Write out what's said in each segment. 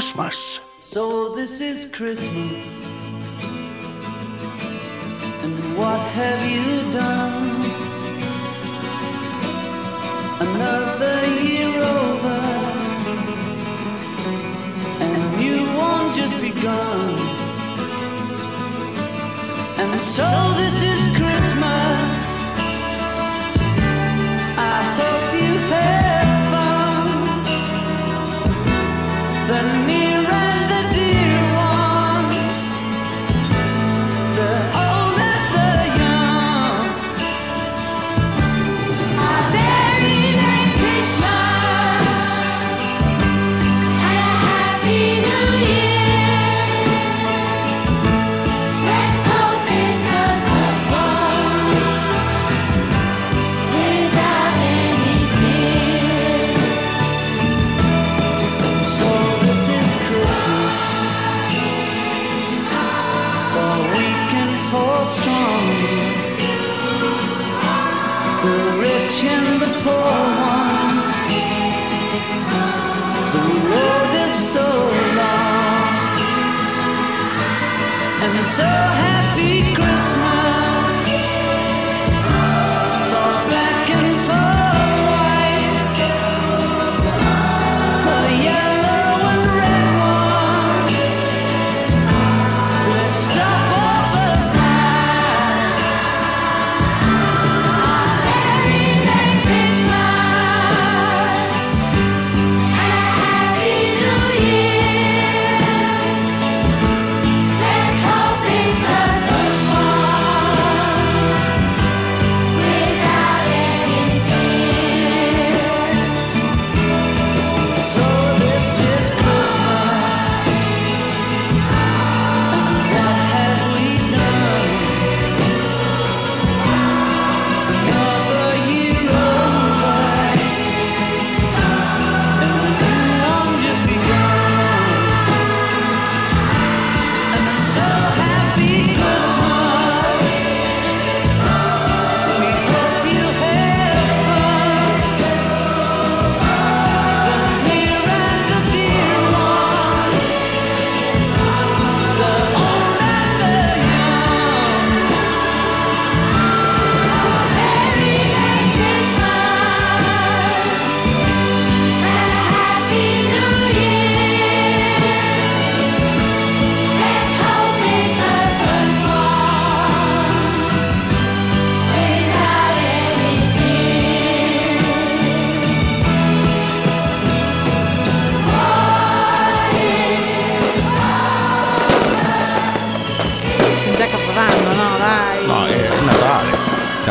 Christmas. So this is Christmas. And what have you done? Another year over. And new one just begun. And so this is yourself.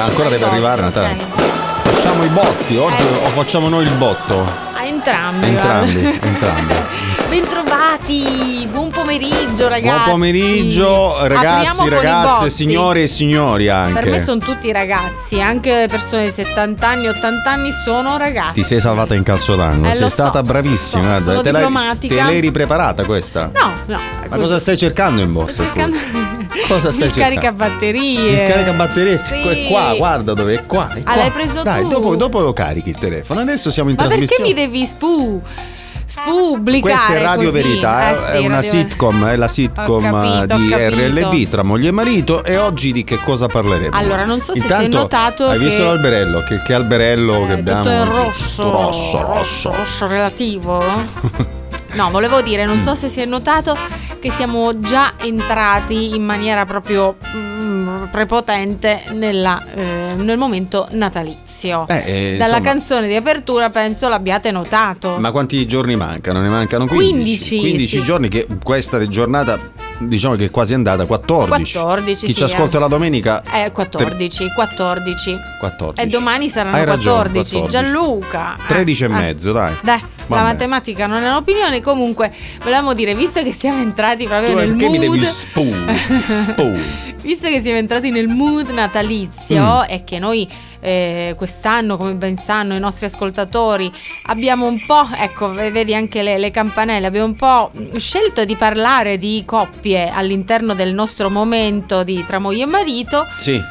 Ancora deve arrivare Natale. Facciamo i botti, oggi Eh. o facciamo noi il botto? A entrambi. Entrambi, entrambi. Bentrovati, buon pomeriggio ragazzi. Buon pomeriggio, Apriamo ragazzi, i ragazze, signore e signori anche. Per me sono tutti ragazzi, anche le persone di 70 anni, 80 anni sono ragazzi. Ti sei salvata in calcio d'anno, Eh, sei so, stata lo bravissima. so, te, l'hai, te l'hai ripreparata questa? No, no. Ma cosa stai cercando in box? Sto cercando Cosa stai il cercando? caricabatterie. Il caricabatterie Sì. è qua, guarda dove è qua. È Ah, qua. l'hai preso Dai, tu? Dopo, dopo lo carichi il telefono. Adesso siamo in Ma perché trasmissione. mi devi spu spubblicare Questa è Radio così? Verità, Eh è- sì, è una Radio- sitcom, è la sitcom capito, di. RLB tra moglie e marito e oggi di che cosa parleremo? Allora, non so se Intanto, si è notato Hai che- visto l'alberello? Che, che alberello che Eh, abbiamo? tutto oggi? rosso. Tutto rosso, rosso. Rosso relativo. No, volevo dire, non so se si è notato che siamo già entrati in maniera proprio mm, prepotente nella, eh, nel momento natalizio. Eh, eh, Dalla insomma, canzone di apertura penso l'abbiate notato. Ma quanti giorni mancano? Ne mancano 15. 15, 15 sì. giorni che questa giornata diciamo che è quasi andata 14. 14, Chi sì, ci ascolta eh. la domenica Eh, 14, 14. 14. E domani saranno ragione, 14. 14. Gianluca. eh, 13 e eh. mezzo, dai. Dai, la Vabbè. matematica non è un'opinione. Comunque, volevamo dire, visto che siamo entrati proprio Tu nel mood. mi devi spu? spu. Visto che siamo entrati nel mood natalizio Mm. e che noi eh, quest'anno, come ben sanno i nostri ascoltatori, abbiamo un po', ecco, vedi anche le, le campanelle, abbiamo un po' scelto di parlare di coppie all'interno del nostro momento di tra moglie e marito. Sì.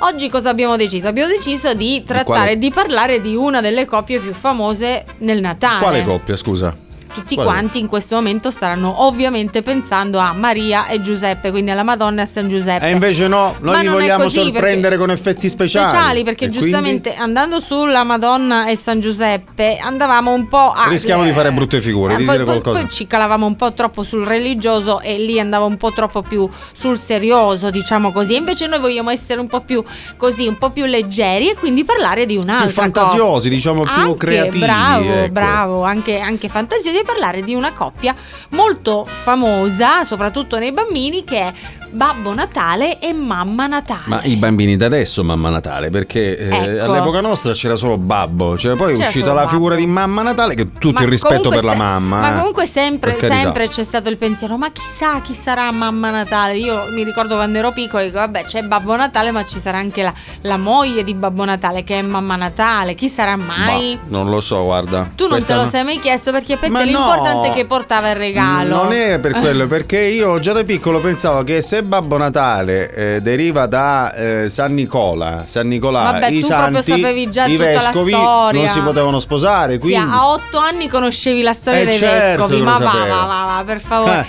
Oggi cosa abbiamo deciso? Abbiamo deciso di trattare quale- e di parlare di una delle coppie più famose nel Natale. Quale coppia, scusa? Tutti Qual è? quanti in questo momento staranno ovviamente pensando a Maria e Giuseppe, quindi alla Madonna e a San Giuseppe. E invece no, noi Ma è vogliamo sorprendere con effetti speciali. perché E giustamente andando sulla Madonna e San Giuseppe andavamo un po' a Rischiamo di fare brutte figure, di poi, dire poi- qualcosa. poi ci calavamo un po' troppo sul religioso e lì andava un po' troppo più sul serioso, diciamo così. E invece noi vogliamo essere un po' più così, un po' più leggeri e quindi parlare di un'altra Più fantasiosi, coppia. diciamo più Anche, creativi. Bravo, ecco. bravo, anche, anche fantasiosi parlare di una coppia molto famosa, soprattutto nei bambini, che è Babbo Natale e Mamma Natale. Ma i bambini da adesso, Mamma Natale, perché eh, Ecco. all'epoca nostra c'era solo Babbo, cioè poi è C'era uscita solo la Babbo. figura di Mamma Natale, che tutto Ma il rispetto per la se- mamma. Ma eh. comunque sempre, sempre c'è stato il pensiero, ma chissà chi sarà Mamma Natale. Io mi ricordo quando ero piccola, dico, vabbè, c'è Babbo Natale, ma ci sarà anche la, la moglie di Babbo Natale, che è Mamma Natale. Chi sarà mai? Boh, non lo so, guarda. Tu non te lo no- sei mai chiesto perché per Ma te no. l'importante è che portava il regalo. Non è per quello, perché io già da piccolo pensavo che se Babbo Natale eh, deriva da eh, San Nicola, San Nicolà, Vabbè, i tu proprio santi, sapevi già i tutta la vescovi non si potevano sposare, Sì, quindi a otto anni conoscevi la storia Eh, dei certo vescovi, ma va, va, va, va, per favore.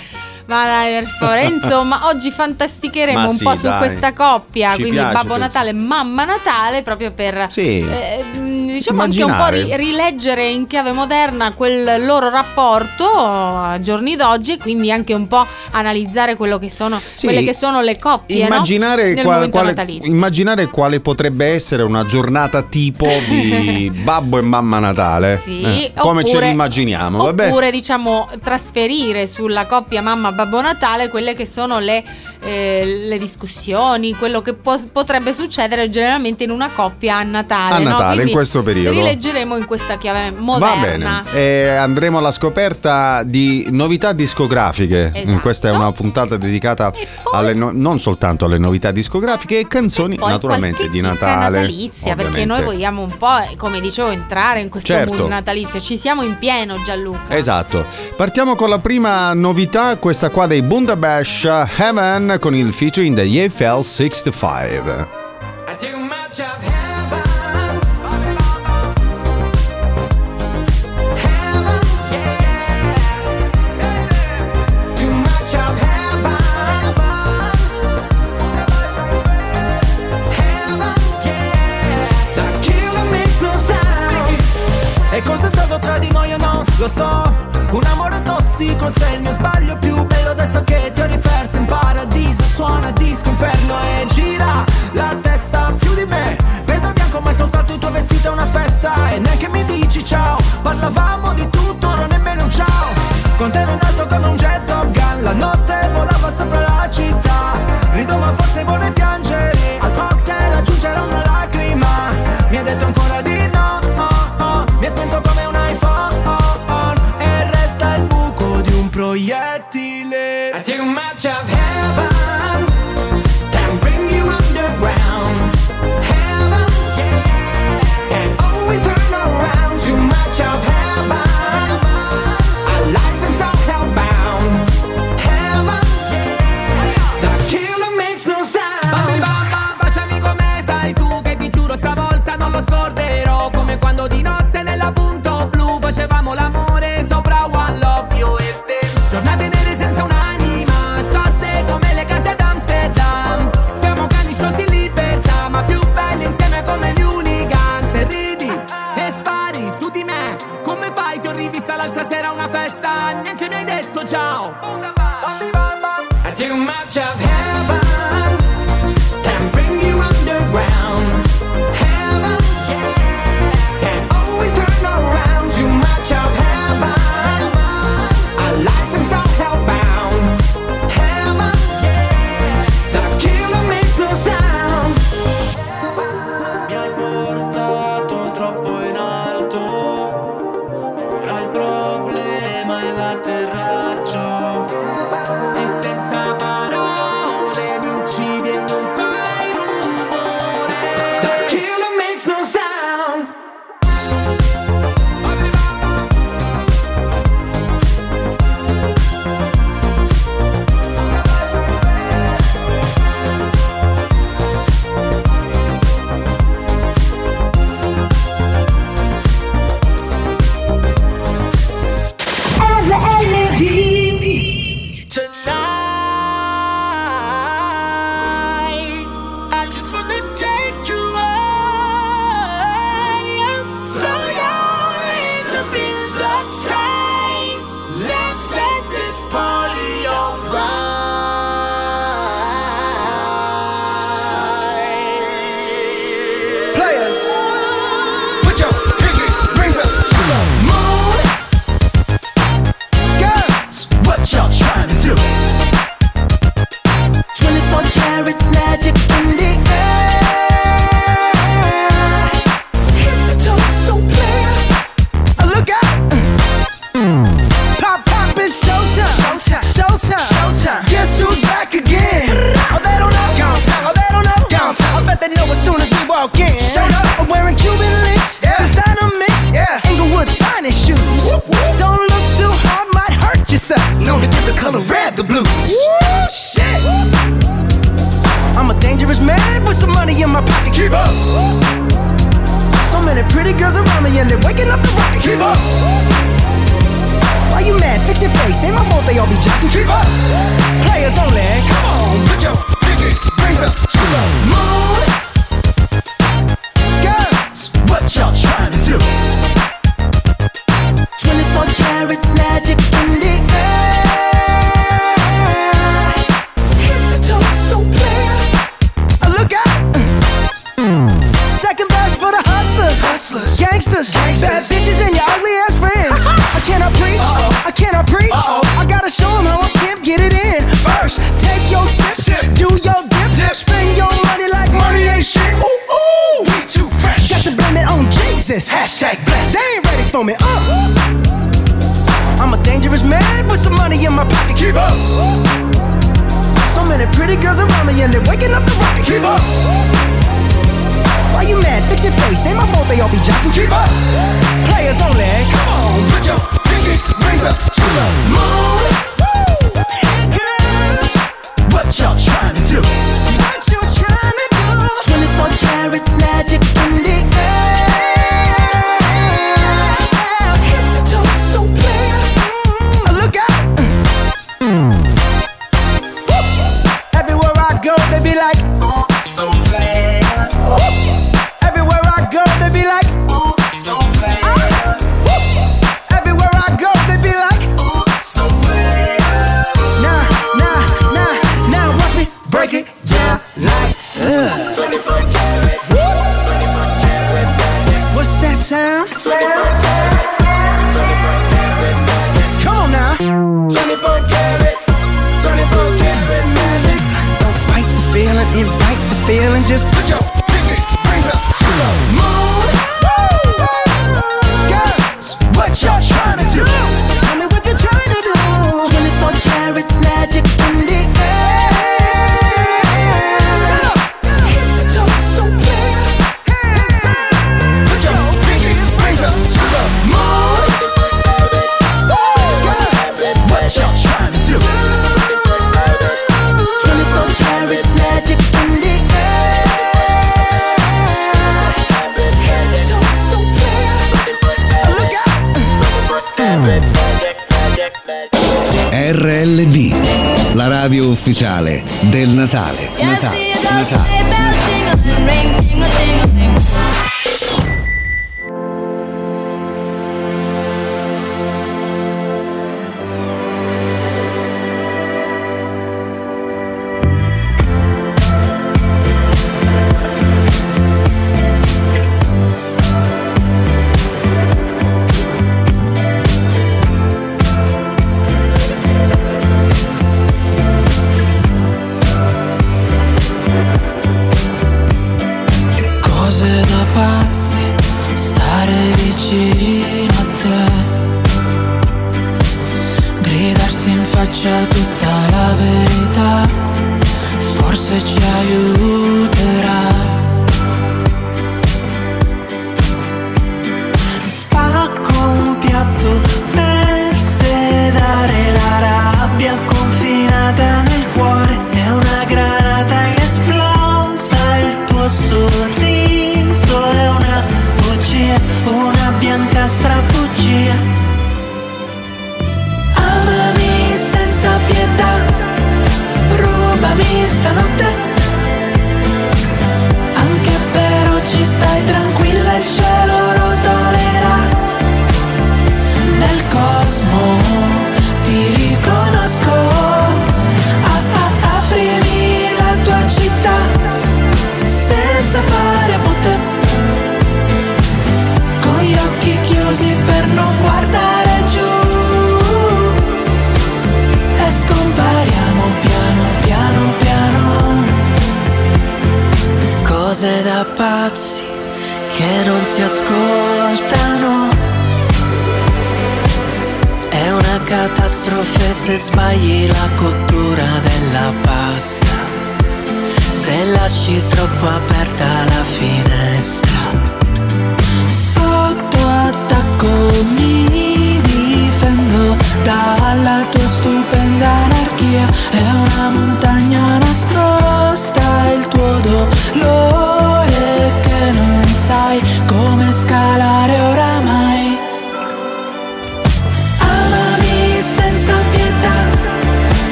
Ma dai, per favore, insomma, oggi fantasticheremo Ma un sì, po' su dai. questa coppia, Ci quindi piace, Babbo penso. Natale, Mamma Natale, proprio per Sì. eh, mh, diciamo anche un po' Immaginare. ri- rileggere in chiave moderna quel loro rapporto a giorni d'oggi e quindi anche un po' analizzare quello che sono, Sì. quelle che sono le coppie no? immaginare, nel qual- momento quale, natalizio. immaginare quale potrebbe essere una giornata tipo di Babbo e Mamma Natale. Sì, Eh, come ce oppure- l'immaginiamo, vabbè. Oppure diciamo trasferire sulla coppia mamma Babbo Natale quelle che sono le, eh, le discussioni, quello che po- potrebbe succedere generalmente in una coppia a Natale. A no? Natale, Quindi in questo periodo. Rileggeremo in questa chiave Va moderna. bene, e andremo alla scoperta di novità discografiche. Esatto. Questa è una puntata dedicata E poi- alle no- non soltanto alle novità discografiche e canzoni Poi naturalmente di Natale. natalizia, perché ovviamente. noi vogliamo un po', eh, come dicevo, entrare in questo Certo. mood natalizio. Ci siamo in pieno, Gianluca. Esatto. Partiamo con la prima novità, questa qua dei Bundabash Heaven con il featuring degli Eiffel 65. Too much of heaven. Heaven, yeah. Too much of heaven. Heaven, yeah. The killer makes no sound. E cosa è stato tra di noi o no? Lo so, un tossico sei il mio sbaglio più bello adesso che ti ho riperso. In paradiso Suona disco inferno e gira la testa più di me. Vedo bianco ma è soltanto il tuo vestito è una festa. E neanche mi dici ciao, parlavamo di tutto, ora nemmeno un ciao. Con te ero in alto come un jet Top Gun. La notte volava sopra la città. Rido ma forse vorrei piangere. Al cocktail aggiungerò una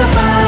survive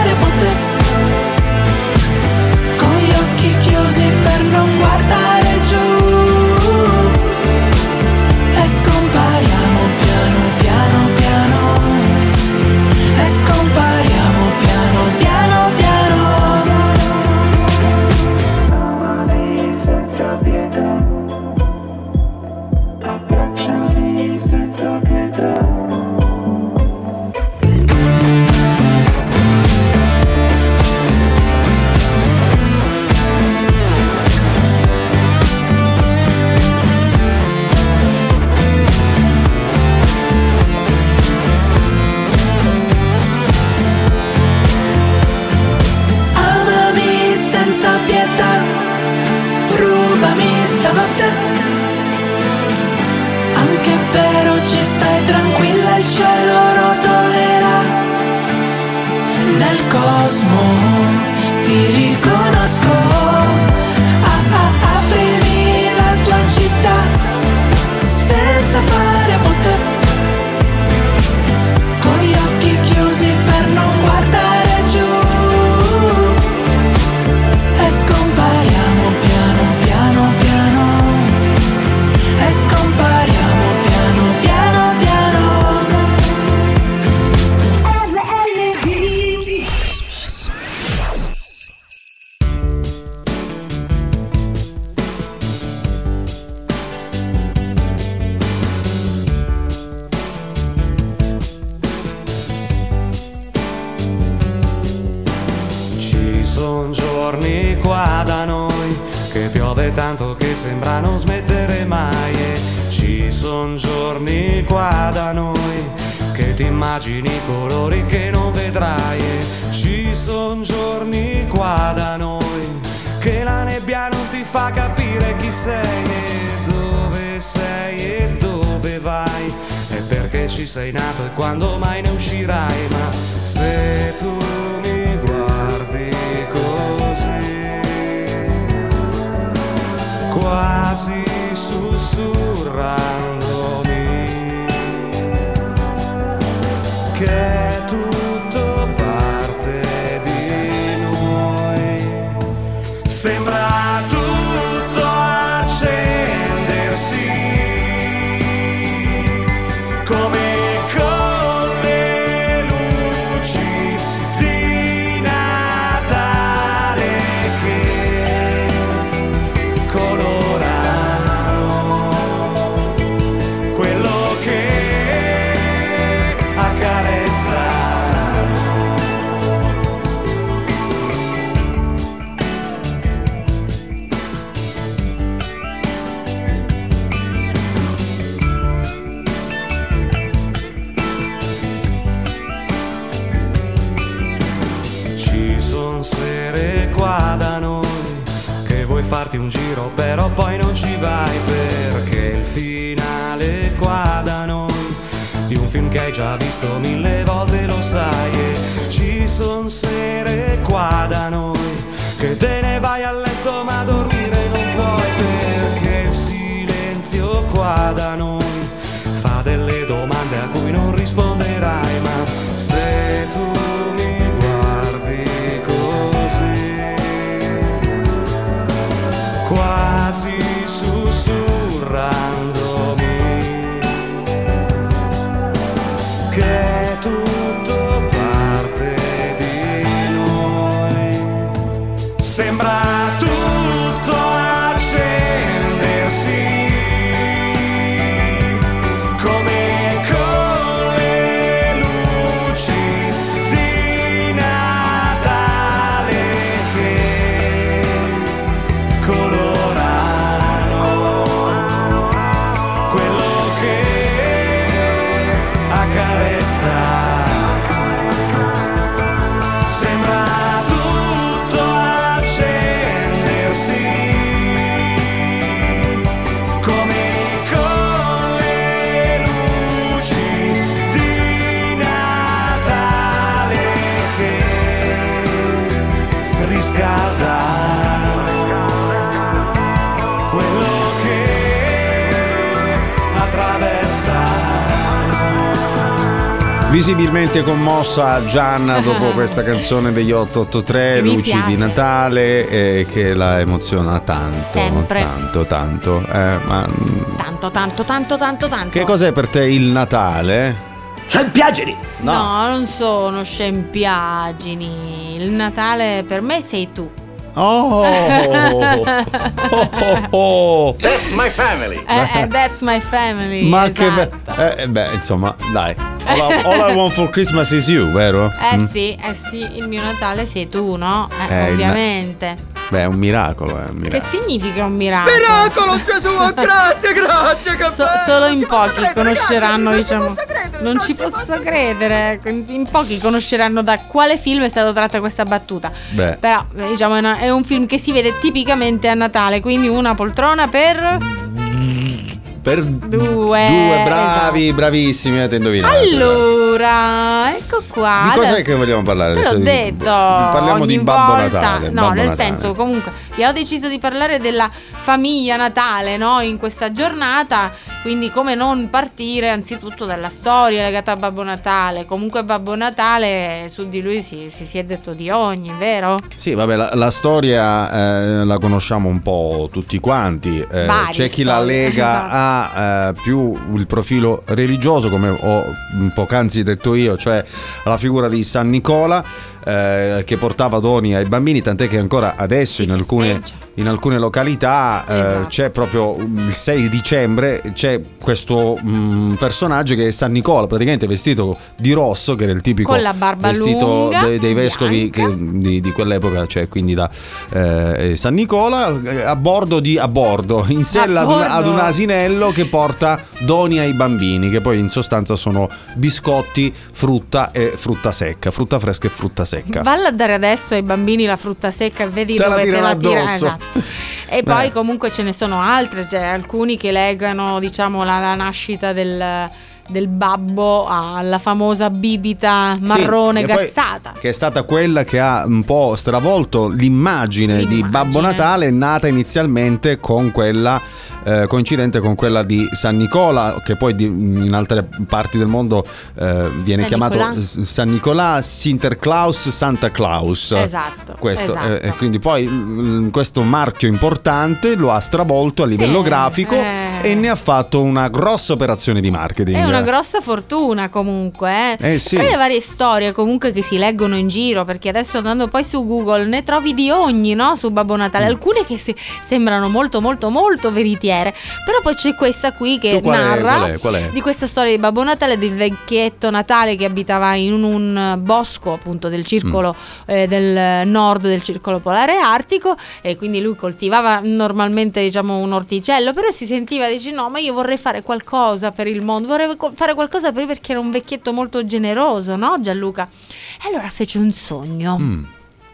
un giro però poi non ci vai perché il finale qua da noi di un film che hai già visto mille volte lo sai e ci son sere qua da noi che te ne vai a letto ma dormire non puoi perché il silenzio qua da noi fa delle domande a cui non risponderai ma se tu Visibilmente commossa Gianna dopo questa canzone degli 883, Che mi Luci di. Natale, e che la emoziona tanto. Sempre. Tanto, tanto. Eh, ma mm, Tanto, tanto, tanto, tanto, tanto. che cos'è per te il Natale? Scempiagini! No. non sono scempiagini. Il Natale per me sei tu. Oh! oh, oh, oh. That's my family! Eh, eh, that's my family. Ma che be- esatto. eh, eh, beh, insomma, dai. All I, all I want for Christmas is you, vero? Eh Mm. sì, eh sì, il mio Natale sei tu, no? Eh, Eh, il- ovviamente. Beh, è un miracolo, è un Che miracolo. significa un miracolo? Miracolo Gesù, grazie, grazie, che So- solo in posso pochi credere, conosceranno, grazie, diciamo. Non ci posso credere, Non ci ci posso credere. In pochi conosceranno da quale film è stata tratta questa battuta. Beh. Però, eh, diciamo, è, una- è un film che si vede tipicamente a Natale. Quindi una poltrona per. Per Due. due bravi, esatto. bravissimi, avete indovinato. Allora, ecco qua. Di cos'è che vogliamo parlare? Te l'ho adesso? detto. Parliamo di Babbo volta- Natale. No, Babbo nel Natale. senso, comunque, io ho deciso di parlare della famiglia Natale, no? In questa giornata. Quindi, come non partire anzitutto dalla storia legata a Babbo Natale. Comunque, Babbo Natale su di lui si, si, si è detto di ogni, vero? Sì, vabbè, la, la storia eh, la conosciamo un po' tutti quanti. Eh, c'è chi la storie, lega esatto. a eh, più il profilo religioso, come ho poc'anzi detto io, cioè alla figura di San Nicola. Eh, che portava doni ai bambini, tant'è che ancora adesso in alcune, in alcune località eh, Esatto. c'è proprio il 6 dicembre c'è questo mm, personaggio che è San Nicola, praticamente vestito di rosso, che era il tipico Con la barba vestito lunga, dei, dei vescovi che- di, di quell'epoca, cioè quindi da eh, San Nicola, eh, a bordo di a bordo, in sella ad ad un asinello che porta doni ai bambini, che poi in sostanza sono biscotti, frutta e frutta secca, frutta fresca e frutta secca. Valla a dare adesso ai bambini la frutta secca e vedi Te la dove te tirano la tira. addosso. Esatto. E poi Beh. comunque ce ne sono altre, cioè alcuni che legano diciamo la, la nascita del, del babbo alla famosa bibita marrone Sì, gassata. Che è stata quella che ha un po' stravolto l'immagine, di L'immagine. Babbo Natale, nata inizialmente con quella, eh, coincidente con quella di San Nicola, che poi di- in altre parti del mondo eh, viene San chiamato Nicolà. San Nicolà, Sinterklaas, Santa Claus. Esatto, Questo, esatto. eh, e quindi poi mm, questo marchio importante lo ha stravolto a livello Eh, grafico eh. e ne ha fatto una grossa operazione di marketing. È una grossa fortuna comunque, eh. Eh sì. Tra le varie storie comunque che si leggono in giro, perché adesso andando poi su Google ne trovi di ogni, no? Su Babbo Mm. Natale, alcune che si- sembrano molto molto molto veritiere, però poi c'è questa qui che qual è? narra Qual è? Qual è? di questa storia di Babbo Natale, del vecchietto Natale che abitava in un, un bosco appunto del circolo Mm. eh, del nord del circolo polare artico e quindi lui coltivava normalmente diciamo un orticello, però si sentiva dice no ma io vorrei fare qualcosa per il mondo, vorrei fare qualcosa per perché era un vecchietto molto generoso, no Gianluca? E allora fece un sogno. Mm.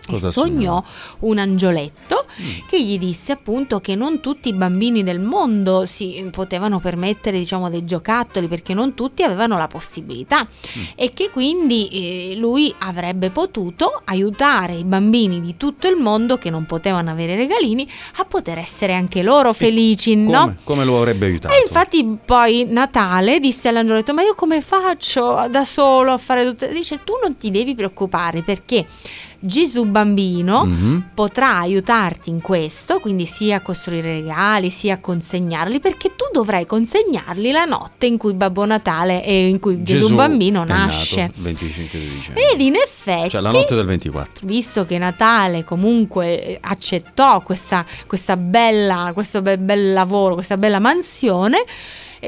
E Cosa sognò un angioletto che gli disse appunto che non tutti i bambini del mondo si potevano permettere diciamo dei giocattoli perché non tutti avevano la possibilità. E che quindi eh, lui avrebbe potuto aiutare i bambini di tutto il mondo che non potevano avere regalini a poter essere anche loro felici, Come, no? come lo avrebbe aiutato? E infatti poi Natale disse all'angioletto ma io come faccio da solo a fare tutte... Dice tu non ti devi preoccupare perché Gesù bambino Mhm. potrà aiutarti in questo, quindi sia a costruire regali, sia a consegnarli, perché tu dovrai consegnarli la notte in cui Babbo Natale e in cui Gesù, bambino è nasce. nato il 25 di dicembre. Ed in effetti, Cioè la notte del 24. visto che Natale comunque eh, accettò questa, questa bella, questo bel, bel lavoro, questa bella mansione,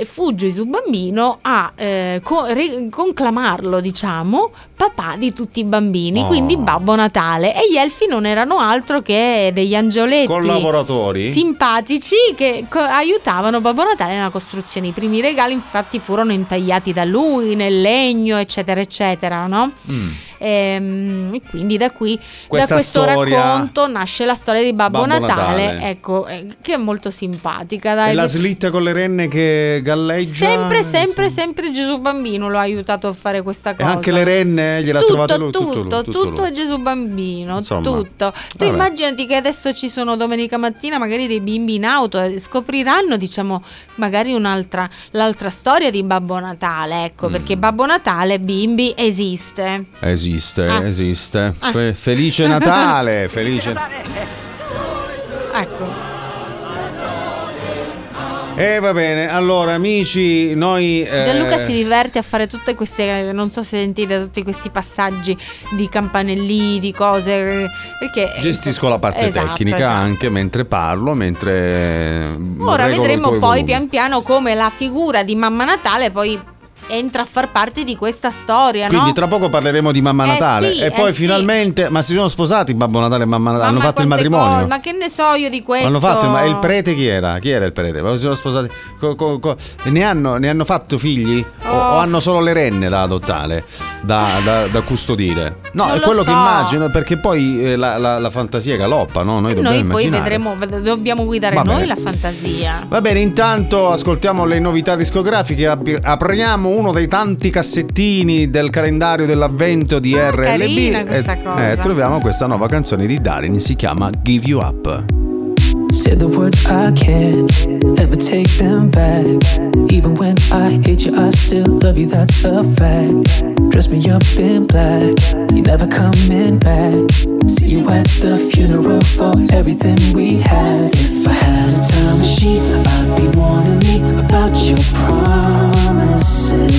fu Gesù bambino a eh, co- re- conclamarlo, diciamo, papà di tutti i bambini, Oh. quindi Babbo Natale. E gli elfi non erano altro che degli angioletti Collaboratori? simpatici che co- aiutavano Babbo Natale nella costruzione. I primi regali infatti furono intagliati da lui nel legno, eccetera, eccetera, no? Mm. Ehm, E quindi da qui, Questa da questo storia- racconto, nasce la storia di Babbo, Babbo Natale, Natale. ecco, eh, che è molto simpatica. Dai, E la slitta con le renne che galleggia. sempre, sempre, sempre Gesù Bambino lo ha aiutato a fare questa E cosa. anche le renne gliela tutto, trovate lui? tutto, lui, tutto, lui. è Gesù Bambino, Insomma, tutto. Tu vabbè. immaginati che adesso ci sono domenica mattina magari dei bimbi in auto e scopriranno, diciamo, magari un'altra l'altra storia di Babbo Natale, ecco, Mm. perché Babbo Natale, bimbi, esiste. Esiste, Ah. esiste. Ah. Fe- Felice Natale, felice. Ecco. E va bene, allora amici, noi... eh, Gianluca si diverte a fare tutte queste, non so se sentite tutti questi passaggi di campanellini, di cose, perché... Gestisco la parte Esatto, tecnica esatto. anche mentre parlo, mentre... eh, Ora vedremo poi volumi. pian piano come la figura di Mamma Natale poi entra a far parte di questa storia, Quindi no? tra poco parleremo di Mamma Eh Natale sì, e eh poi sì. finalmente, ma si sono sposati Babbo Natale e Mamma Natale, hanno fatto il matrimonio. cose, ma che ne so io di questo? Hanno fatto, ma il prete chi era? Chi era il prete? Ma si sono sposati. co- co- co- ne, hanno, ne hanno fatto figli? O, Oh. o hanno solo le renne da adottare, da, da- da custodire? No, Non è lo quello che so. immagino, perché poi eh, la, la- la fantasia galoppa, no? Noi dobbiamo Noi poi immaginare. vedremo, ved- dobbiamo guidare Va noi bene. la fantasia. Va bene, intanto ascoltiamo le novità discografiche, Abbi- apriamo uno dei tanti cassettini del calendario dell'avvento di RLB Ah, carina questa e cosa. eh, troviamo questa nuova canzone di Darin, si chiama Give You Up. Say the words I can't ever take them back. Even when I hate you, I still love you, that's a fact. Dress me up in black, you never coming back. See you at the funeral for everything we had. If I had a time machine, I'd be warning me about your promises.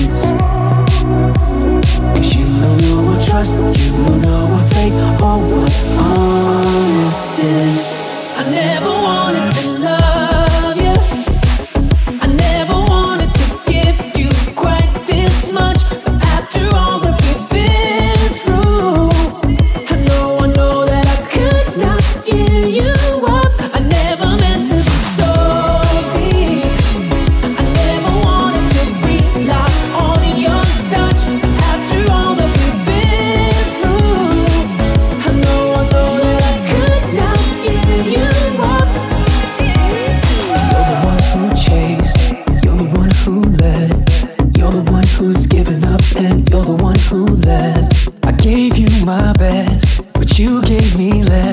Cause you don't know what trust, you don't know what fake or what honest is. I never wanted to my best, but you gave me less.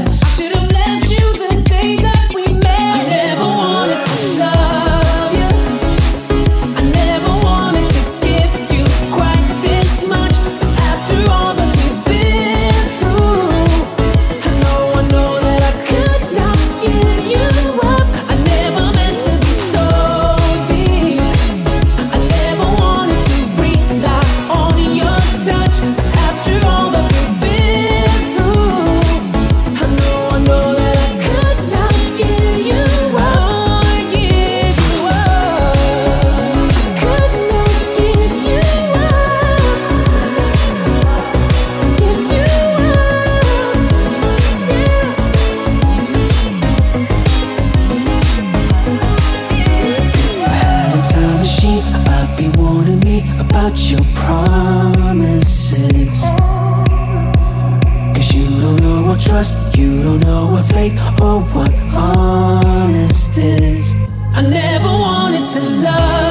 Wanted to love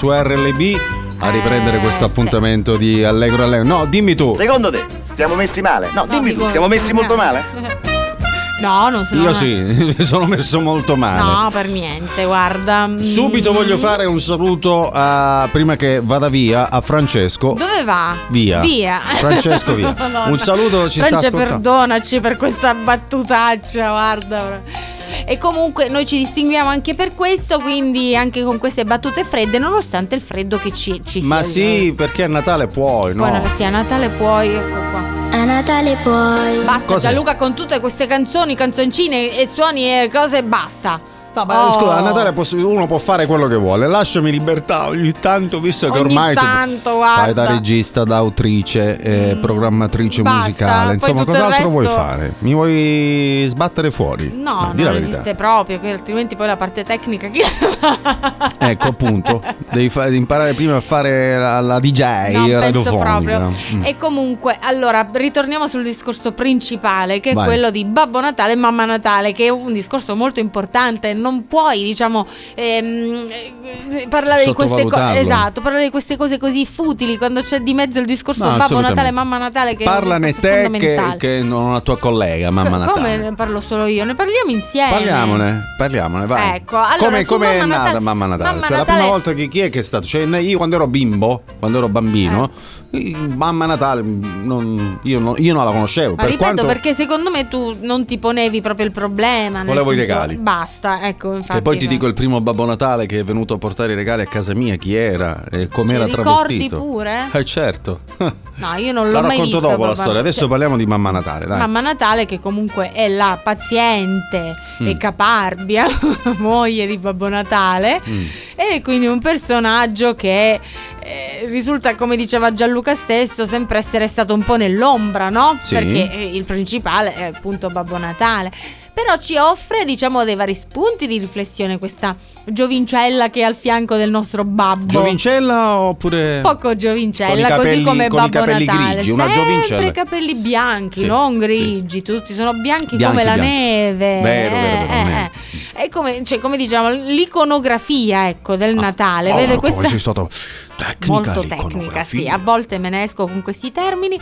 su RLB a riprendere Eh, questo appuntamento di Allegro Allegro. No, dimmi tu. Secondo te, stiamo messi male? No, dimmi tu, stiamo messi molto male? No, non sono Io sì, mi sono messo molto male. No, per niente, guarda. Mm, Subito voglio fare un saluto a, prima che vada via a Francesco. Dove va? Via. Via. Francesco, via. Un saluto, ci sta France, ascoltando. perdonaci per questa battutaccia, guarda. E comunque noi ci distinguiamo anche per questo, quindi anche con queste battute fredde, nonostante il freddo che ci, ci Ma sia. sì, perché a Natale puoi, no? Poi sì, a Natale puoi, ecco qua. A Natale puoi. Basta Cos'è? Gianluca con tutte queste canzoni, canzoncine e suoni e cose basta. No, ma Oh. scusa, a Natale posso- uno può fare quello che vuole. Lasciami libertà ogni tanto, visto che Ogni ormai tu tanto, fai da guarda. regista, da autrice, eh, programmatrice Basta, musicale. Insomma, cos'altro vuoi resto- fare? Mi vuoi sbattere fuori? No, la non verità. esiste proprio, che altrimenti poi la parte tecnica chi Ecco, appunto. Devi fa- imparare prima a fare la, la DJ No, penso radiofonica. proprio. Mm. E comunque, allora, ritorniamo sul discorso principale, che è Vai. quello di Babbo Natale e Mamma Natale, che è un discorso molto importante. Non puoi, diciamo, ehm, eh, parlare di queste cose. Esatto, parlare di queste cose così futili quando c'è di mezzo il discorso No, Babbo. Natale Mamma Natale. Che Parlane te che, che non la tua collega, mamma Co- Natale. Come ne parlo solo io? Ne parliamo insieme. Parliamone, parliamone, vai. Ecco, allora, come come è nata Natale- Mamma Natale? Mamma cioè, la Natale- prima volta che chi è che è stato? Cioè, io quando ero bimbo, quando ero bambino, Eh. Mamma Natale, non- io, non, io non la conoscevo. Ma per ripeto, quanto perché secondo me tu non ti ponevi proprio il problema. Volevo i senso- regali. Basta, ecco. Infatti, E poi ti dico il primo Babbo Natale che è venuto a portare i regali a casa mia, chi era e com'era Ti ricordi travestito. pure? Eh certo. No, io non La l'ho mai racconto visto. dopo la storia. Adesso Cioè, parliamo di Mamma Natale, dai. Mamma Natale che comunque è la paziente Mm. e caparbia moglie di Babbo Natale Mm. e quindi un personaggio che eh, risulta come diceva Gianluca stesso sempre essere stato un po' nell'ombra no? Sì. perché eh, il principale è appunto Babbo Natale però ci offre diciamo dei vari spunti di riflessione questa giovincella che è al fianco del nostro babbo Giovincella oppure poco i giovincella, capelli- così come i Babbo Natale. grigi, una Sempre giovincella. capelli bianchi, Sì, non grigi, tutti sono bianchi, Bianchi, come la bianchi. neve. Vero, vero, vero, Eh, eh. È come, cioè, come diciamo, l'iconografia ecco, del Natale. Oh, Vede come questa sei stato tecnica molto tecnica, sì, a volte me ne esco con questi termini.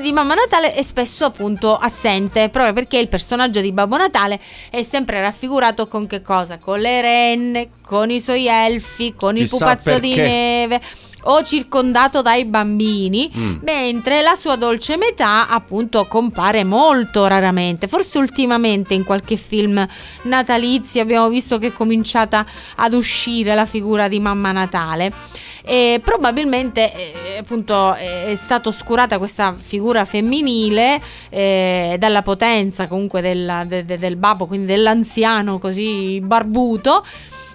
Di Mamma Natale è spesso appunto assente, proprio perché il personaggio di Babbo Natale è sempre raffigurato con che cosa? Con le renne, con i suoi elfi, con il Chissà pupazzo di perché. neve o circondato dai bambini, Mm. mentre la sua dolce metà appunto compare molto raramente. Forse ultimamente in qualche film natalizio abbiamo visto che è cominciata ad uscire la figura di Mamma Natale. E probabilmente eh, appunto è stata oscurata questa figura femminile eh, dalla potenza comunque della- de- de- del babbo, quindi dell'anziano così barbuto,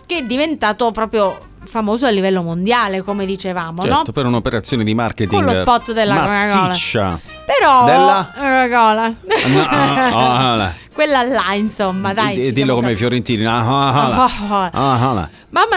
che è diventato proprio famoso a livello mondiale, come dicevamo, Certo, no? per un'operazione di marketing Con lo spot della Coca-Cola. massiccia. Però Della? Coca-Cola. No, ah, Quella là, insomma, dai. ci dillo come i fiorentini. Mamma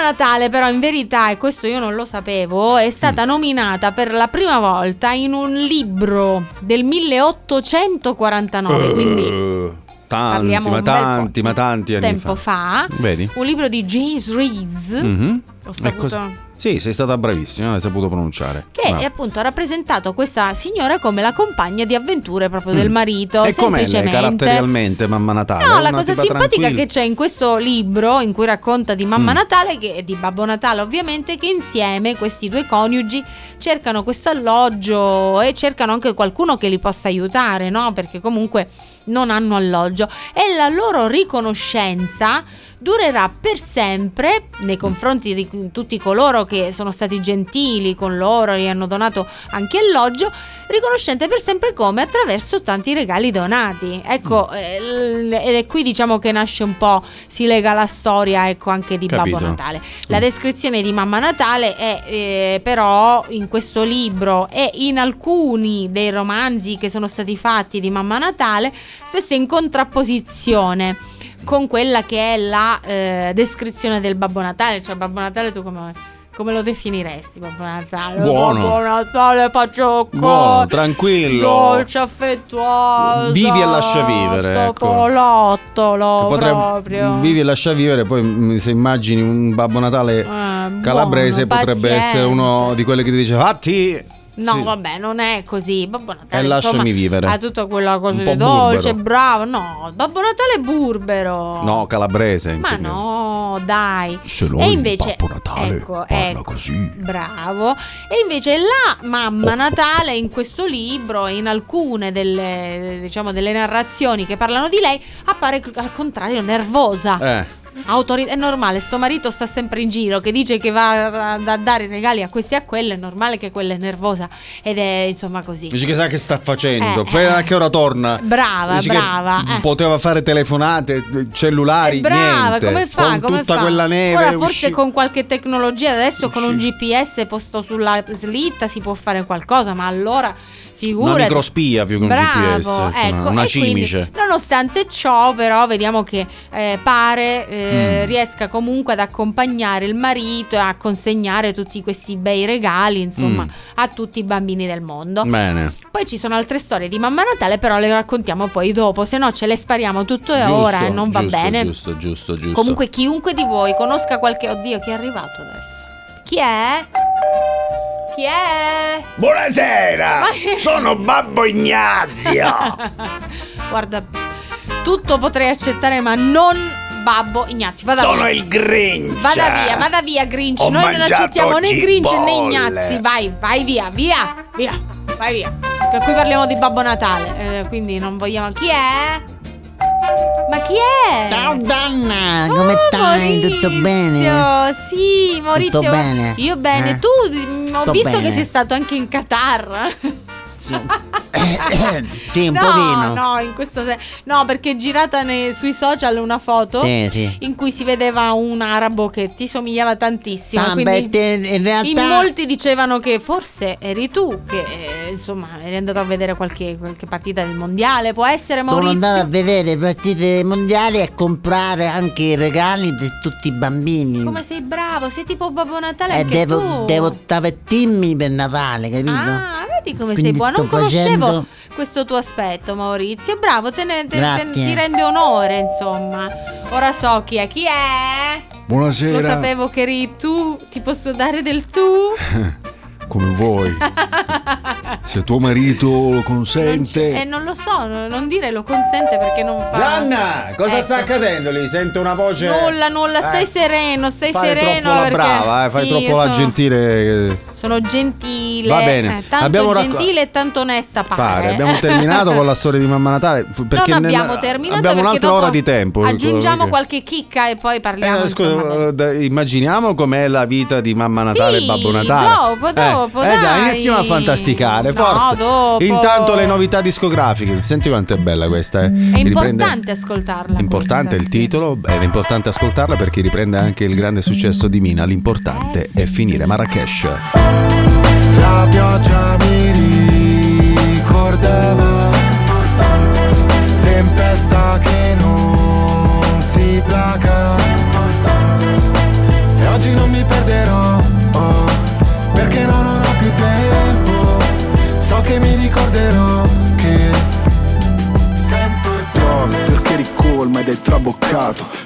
Natale, però, in verità, e questo io non lo sapevo, è stata Mm. nominata per la prima volta in un libro del 1849, quindi Eh, tanti, ma tanti, ma tanti anni tempo fa. Vedi? un libro di James Rees. Mhm. Ho È saputo-. Sì, sei stata bravissima, hai saputo pronunciare. Che Brava. appunto ha rappresentato questa signora come la compagna di avventure proprio del Mm. marito. E com'è lei caratterialmente Mamma Natale? No, È la cosa simpatica tranquilla? che c'è in questo libro in cui racconta di Mamma Mm. Natale che- e di Babbo Natale ovviamente che insieme questi due coniugi cercano questo alloggio e cercano anche qualcuno che li possa aiutare, no? Perché comunque non hanno alloggio e la loro riconoscenza durerà per sempre nei confronti di tutti coloro che sono stati gentili con loro e hanno donato anche alloggio, riconoscente per sempre come attraverso tanti regali donati. Ecco, eh, l- ed è qui diciamo che nasce un po', si lega la storia ecco anche di Capito. Babbo Natale. La descrizione di Mamma Natale è eh, però in questo libro e in alcuni dei romanzi che sono stati fatti di Mamma Natale, spesso in contrapposizione con quella che è la eh, descrizione del Babbo Natale, cioè Babbo Natale tu come Come lo definiresti Babbo Natale? Buono. Babbo Natale, paciocco. Buono, tranquillo. Dolce, affettuoso. Vivi e lascia vivere, ecco. Popolottolo, Potreb- proprio. Vivi e lascia vivere, poi mm, se immagini un Babbo Natale Eh, calabrese buono, potrebbe paziente. essere uno di quelli che ti dice Fatti! No, Sì. vabbè, non è così. Babbo Natale E lasciami insomma, vivere. Ha tutta quella cosa di dolce, burbero. bravo. No, Babbo Natale è burbero. No, calabrese. Ma no, dai. Se no e invece, Babbo Natale ecco, parla ecco, così. Bravo. E invece la mamma Natale in questo libro in alcune delle, diciamo, delle narrazioni che parlano di lei appare al contrario nervosa. Eh. Autori- è normale, sto marito sta sempre in giro che dice che va a, dare regali a questi e a quelle, è normale che quella è nervosa ed è insomma così. Dici che sa che sta facendo, Eh, poi a che ora torna? Brava, Dici che brava. eh. Poteva fare telefonate, cellulari, Eh, brava, niente. come fa? Con come tutta fa? quella neve. Ora forse usci- con qualche tecnologia, adesso con un GPS posto sulla slitta si può fare qualcosa, ma allora figurati. Una microspia più che un Bravo, GPS, ecco, una e quindi, cimice. nonostante ciò, però, vediamo che eh, pare eh, Mm. riesca comunque ad accompagnare il marito e a consegnare tutti questi bei regali, insomma, Mm. a tutti i bambini del mondo. Bene. Poi ci sono altre storie di Mamma Natale, però le raccontiamo poi dopo, se no ce le spariamo tutto e Giusto, ora e non va giusto, bene. Giusto, giusto, giusto. Comunque chiunque di voi conosca qualche... Oddio, chi è arrivato adesso? Chi è? Chi è? Buonasera, che- sono Babbo Ignazio. Guarda, tutto potrei accettare, ma non Babbo Ignazio. Vada Sono via. il Grinch. Vada via, vada via Grinch. Ho Noi non accettiamo né Grinch né. Ignazzi. Vai, vai via, via, via, vai via. Che qui parliamo di Babbo Natale, eh, quindi non vogliamo... Chi è? Ma chi è? Ciao Donna, come stai? Tutto bene? Sì, Maurizio. Tutto bene? Io bene. Eh? Tu ho Tutto visto bene. che sei stato anche in Qatar. Sì, un no, pochino. no, in questo senso. No, perché è girata nei- sui social una foto Sì, sì. in cui si vedeva un arabo che ti somigliava tantissimo. Ah, beh, te- in realtà- in molti dicevano che forse eri tu, che eh, insomma eri andato a vedere qualche, qualche partita del mondiale. Può essere Sono Maurizio? andato a vedere partite mondiali e a comprare anche i regali per tutti i bambini. Come sei bravo, sei tipo Babbo Natale e anche devo, tu. devo tavettirmi per Natale, capito? Ah, vedi come Quindi sei buono. Non conoscevo facendo- questo tuo aspetto, Maurizio. Bravo, te ne- te- te- ti rende onore, insomma. Ora so chi è. Chi è? Buonasera. Lo sapevo che eri tu. Ti posso dare del tu? Come vuoi. Se tuo marito lo Non consente. c'è- eh, non lo so, no- non dire lo consente perché non fa. Gianna, cosa Ecco. sta accadendo lì? Sento una voce. Nulla, nulla, stai Eh, sereno, stai Fai sereno. troppo la perché- brava, eh, fai sì, troppo la sono- gentile. Sono gentile. Va bene, eh, tanto abbiamo racco- gentile e tanto onesta pare. Pare, abbiamo terminato con la storia di Mamma Natale. Perché non ne- abbiamo terminato abbiamo un'altra ora di tempo. Aggiungiamo perché- qualche chicca e poi parliamo. Eh, scusa, eh, d- immaginiamo com'è la vita di Mamma Natale Sì, e Babbo Natale. dopo, dopo, eh, dai. iniziamo a fantasticare, No, forza. dopo. Intanto le novità discografiche. Senti quanto è bella questa, eh. È Riprende- importante ascoltarla. Importante questa, il titolo, è importante ascoltarla perché riprende anche il grande successo di Mina. L'importante è finire Marrakesh. La pioggia mi ricordava Tempesta che non si placa ricorderò che Piove perché ricolma ed è traboccato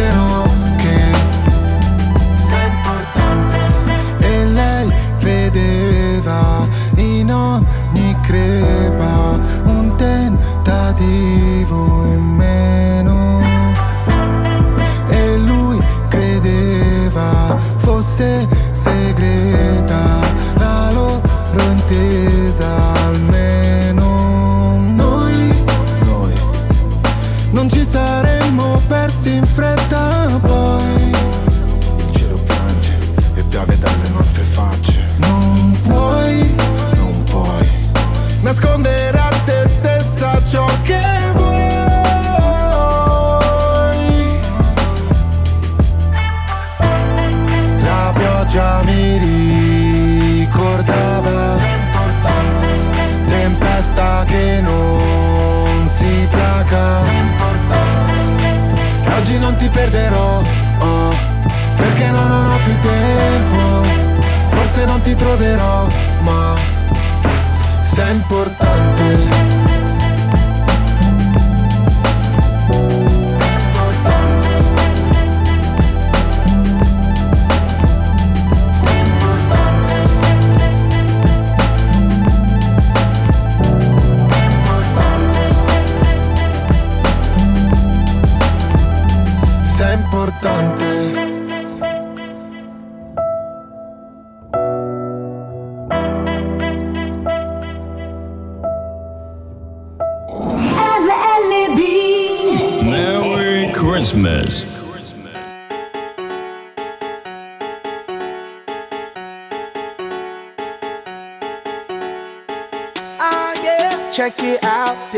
say perderò oh, perché no, non ho più tempo. Forse non ti troverò ma sei importante importante Merry Christmas. Ah. Check it out,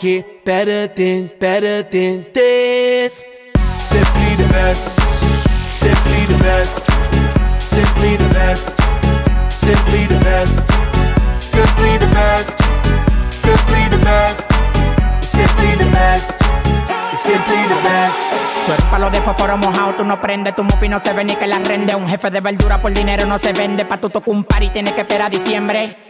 get better than, better than this. Simply the best, simply the best, simply the best, simply the best, simply the best, simply the best, simply the best, simply the best. Tú eres palo de fósforo mojado, tú no prendes, tu mufi no se ve ni que la rende. Un jefe de verdura por dinero no se vende, pa' tu tocar un par y tienes que esperar a diciembre.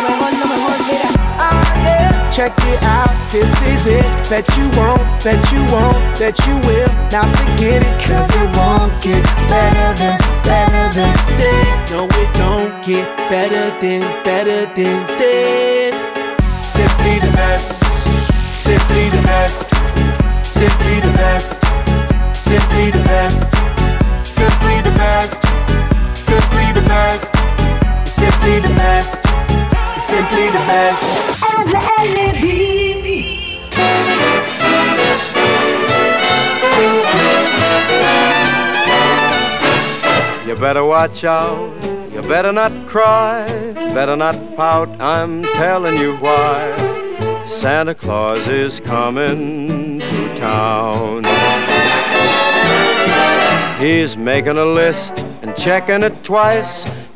check it out. This is it. Bet you won't, bet you won't, bet you will. Now forget it, cause it won't get better than, better than this. No, it don't get better than, better than this. Simply the best, simply the best, simply the best, simply the best, simply the best, simply the best, simply the best, simply the best. You better watch out, you better not cry, better not pout, I'm telling you why. Santa Claus is coming to town. He's making a list and checking it twice.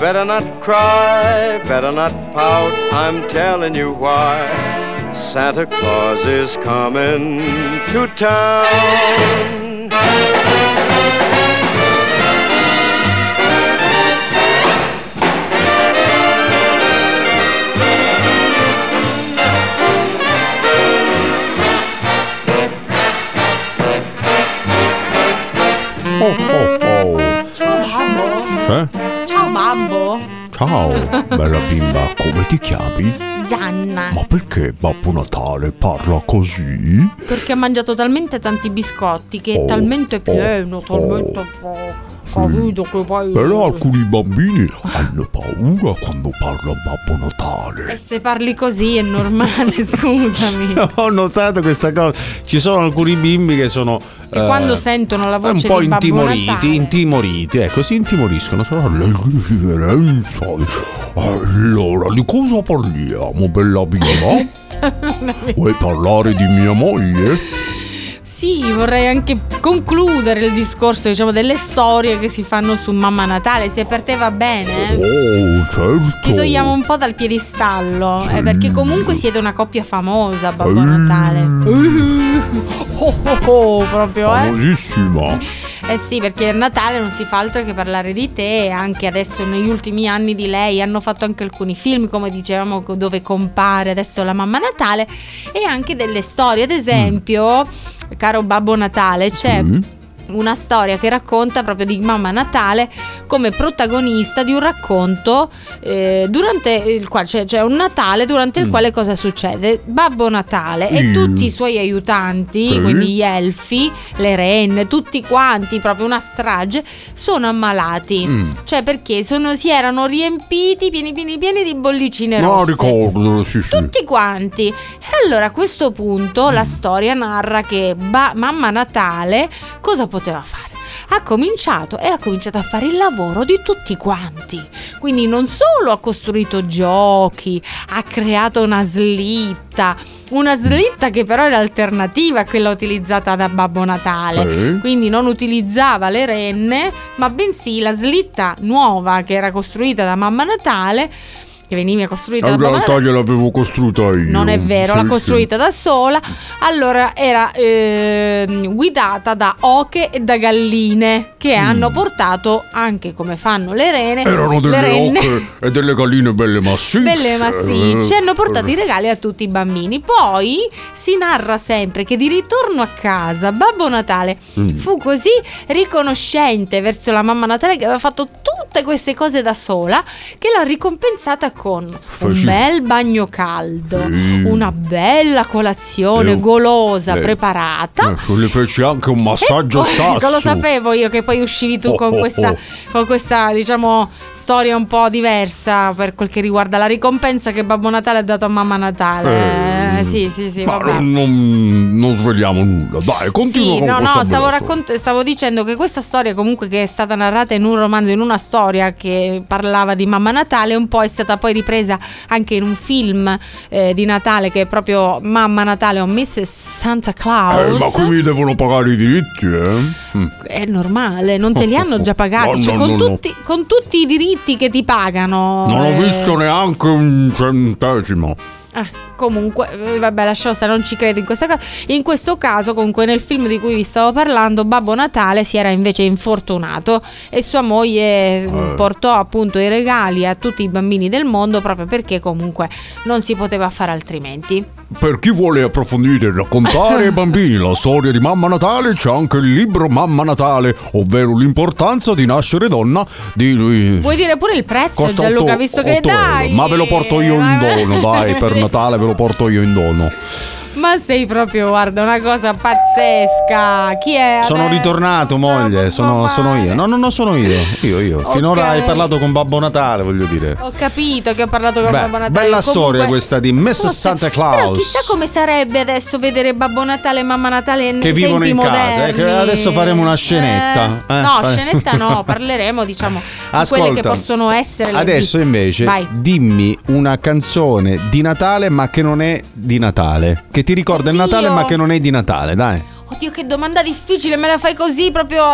You better not cry, better not pout. I'm telling you why. Santa Claus is coming to town. Oh, oh, oh. Ciao babbo. Ciao bella bimba, come ti chiami? Gianna. Ma perché Babbo Natale parla così? Perché ha mangiato talmente tanti biscotti che è Oh, talmente pieno, talmente po'. Capito che poi. Però alcuni bambini hanno paura quando parla Babbo Natale. E se parli così è normale, scusami. Ho notato questa cosa. Ci sono alcuni bimbi che sono. Che eh, quando sentono la un voce po' di Babbo intimoriti, Natale. intimoriti, ecco, si intimoriscono. Sono le differenza. Allora, di cosa parliamo, bella bimba? Vuoi parlare di mia moglie? Sì, vorrei anche concludere il discorso, diciamo, delle storie che si fanno su Mamma Natale. Se per te va bene, eh? Oh, certo. ti togliamo un po' dal piedistallo. eh, perché comunque siete una coppia famosa, Babbo Natale. Oh, oh, oh, proprio, eh? Famosissima. Eh sì, perché a Natale non si fa altro che parlare di te anche adesso negli ultimi anni di lei hanno fatto anche alcuni film, come dicevamo, dove compare adesso la mamma Natale e anche delle storie. Ad esempio, caro Babbo Natale, c'è una storia che racconta proprio di Mamma Natale come protagonista di un racconto eh, durante il quale c'è, c'è un Natale durante il quale cosa succede? Babbo Natale e Mm. tutti i suoi aiutanti, Sì. quindi gli elfi, le renne, tutti quanti, proprio una strage, sono ammalati. Mm. Cioè perché sono- si erano riempiti pieni pieni pieni di bollicine No, rosse. ricordo, sì, sì. Tutti quanti. E allora a questo punto la storia narra che ba- Mamma Natale cosa poteva fare? Ha cominciato e ha cominciato a fare il lavoro di tutti quanti. Quindi non solo ha costruito giochi, ha creato una slitta, una slitta che però era alternativa a quella utilizzata da Babbo Natale. Sì. Quindi non utilizzava le renne, ma bensì la slitta nuova che era costruita da Mamma Natale, che veniva costruita da Babbo realtà Natale. gliel'avevo costruita io. Non è vero, Sì, l'ha sì. costruita da sola. Allora era ehm, guidata da oche e da galline che hanno portato anche come fanno le rene. Mm. Erano le delle renne oche e delle galline belle massicce. belle massicce Eh, hanno portato i regali a tutti i bambini. Poi si narra sempre che di ritorno a casa Babbo Natale Mm. fu così riconoscente verso la mamma Natale che aveva fatto tutte queste cose da sola che l'ha ricompensata con un bel bagno caldo, una bella colazione golosa preparata. Eh, le feci anche un massaggio sazzo. Lo sapevo io che poi uscivi tu Oh, con oh, questa, oh. con questa, diciamo, storia un po' diversa per quel che riguarda la ricompensa che Babbo Natale ha dato a Mamma Natale. Eh, Eh, sì, sì, sì, non, non- sveliamo nulla. Dai, continua Sì, no, no, stavo, raccont- stavo dicendo che questa storia comunque che è stata narrata in un romanzo, in una storia che parlava di Mamma Natale, un po' è stata poi ripresa anche in un film eh, di Natale che è proprio Mamma Natale o Mrs. Santa. Claus. Eh, ma qui mi devono pagare i diritti, eh? Mm. È normale, non te li hanno già pagati, No, cioè, no, con, no, tutti, con tutti i diritti che ti pagano. Non ho eh, visto neanche un centesimo. Ah, comunque, eh, vabbè, lasciamo stare, non ci credo in questa cosa. In questo caso, comunque, nel film di cui vi stavo parlando, Babbo Natale si era invece infortunato e sua moglie eh, portò appunto i regali a tutti i bambini del mondo proprio perché comunque non si poteva fare altrimenti. Per chi vuole approfondire e raccontare ai bambini la storia di Mamma Natale, c'è anche il libro Mamma Natale, ovvero l'importanza di nascere donna di. Vuoi dire pure il prezzo, Gianluca, visto che dai? euro. Ma ve lo porto io in dono, dai, per Natale ve lo porto io in dono. Ma sei proprio, guarda, una cosa pazzesca. Chi è? Sono adesso? ritornato, moglie, sono, sono io. No, no, no, sono io. Io, io. Finora Ok. hai parlato con Babbo Natale, voglio dire. Ho capito che ho parlato con Beh, Babbo Natale. bella Comunque- storia questa di Mrs. Santa Claus. Però chissà come sarebbe adesso vedere Babbo Natale e Mamma Natale Che vivono in casa, eh, moderni. che adesso faremo una scenetta. Eh, eh, no, fare- scenetta no, parleremo diciamo di quelle che Ascolta, possono essere le Adesso invece Vai. dimmi una canzone di Natale ma che non è di Natale. Che ti ricorda il Oddio. Natale ma che non è di Natale, dai. Oddio che domanda difficile, me la fai così proprio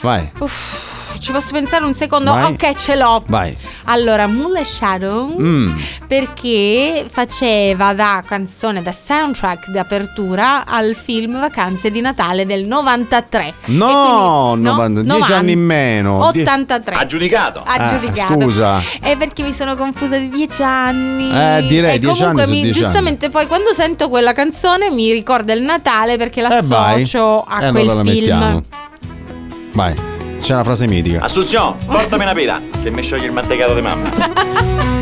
Vai, Uff, ci posso pensare un secondo. Vai. Ok, ce l'ho. vai. Allora, Moonlight Shadow Mm. perché faceva da canzone, da soundtrack di apertura al film Vacanze di Natale del 93. No, quindi- 90, 10 anni in meno. Die- 83. Aggiudicato. Aggiudicato. Ah, scusa. È perché mi sono confusa di 10 anni. Eh, direi, E 10 comunque anni mi- 10 giustamente poi quando sento quella canzone mi ricorda il Natale perché Eh, vai. l'associo a E quel allora la film. mettiamo. Vai, c'è una frase mitica. Assunzione, portami una pila che mi scioglie il mantecato di mamma.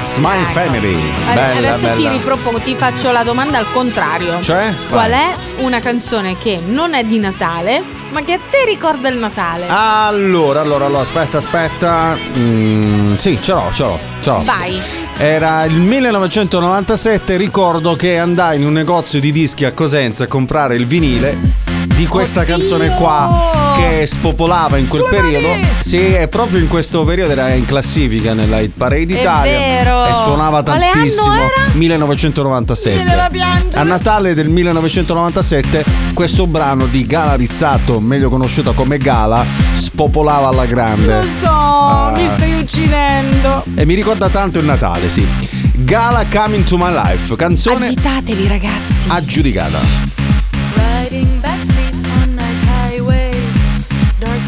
It's My Family. Eh, Bella, Adesso ti bella. ripropongo, ti faccio la domanda al contrario. Cioè? Qual Vai. è una canzone che non è di Natale, ma che a te ricorda il Natale? Allora, allora, allora, aspetta, aspetta. Mm, sì, ce l'ho, ce l'ho, ce l'ho. Vai. Era il 1997, ricordo che andai in un negozio di dischi a Cosenza a comprare il vinile di questa canzone qua che spopolava in quel periodo. Sì, è proprio in questo periodo era in classifica nella Hit Parade È Italia vero. e suonava Quale tantissimo. era? 1997. Viene da piangere. A Natale del 1997 questo brano di Gala Rizzato, meglio conosciuta come Gala, spopolava alla grande. Lo so, Ah. mi stai uccidendo. E mi ricorda tanto il Natale, sì. Gala Coming to My Life, canzone Agitatevi ragazzi. aggiudicata.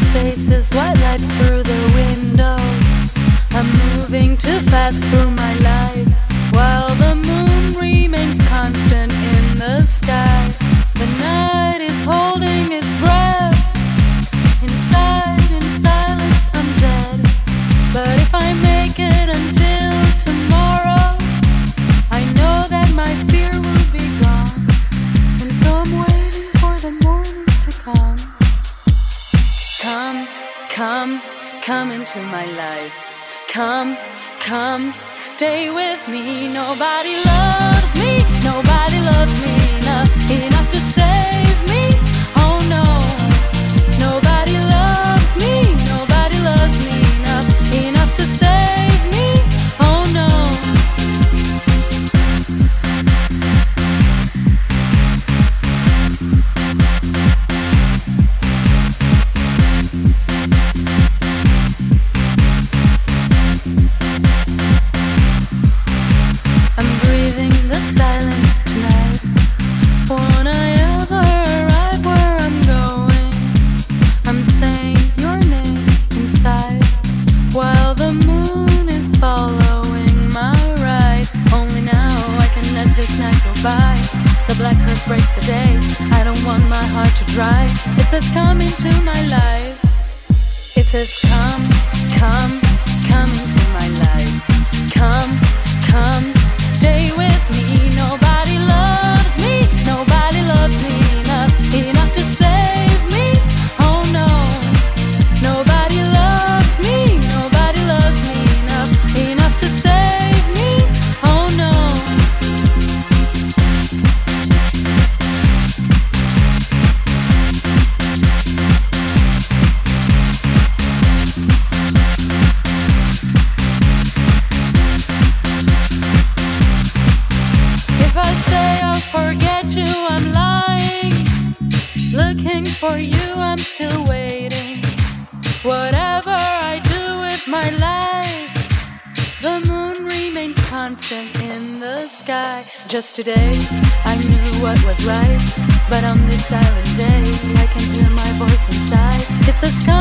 Spaces, white lights through the window. I'm moving too fast through my life while the moon remains constant in the sky. The night is holding its breath. Inside, in silence, I'm dead. But if I make come, into my life. Come, come, stay with me. Nobody loves me, nobody loves me enough, enough dry. It says come into my life. It says come, come, come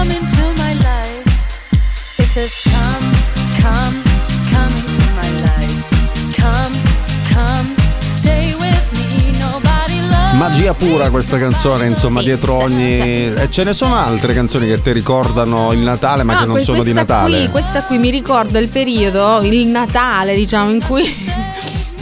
Come into my life. It says, Come, come, come into my life. Come, come, stay with me. Nobody loves Magia pura questa canzone, insomma, Sì, dietro ogni. E ce ne sono altre canzoni che ti ricordano il Natale, ma No, che non que- sono di questa Natale. Qui, questa qui mi ricorda il periodo, il Natale, diciamo, in cui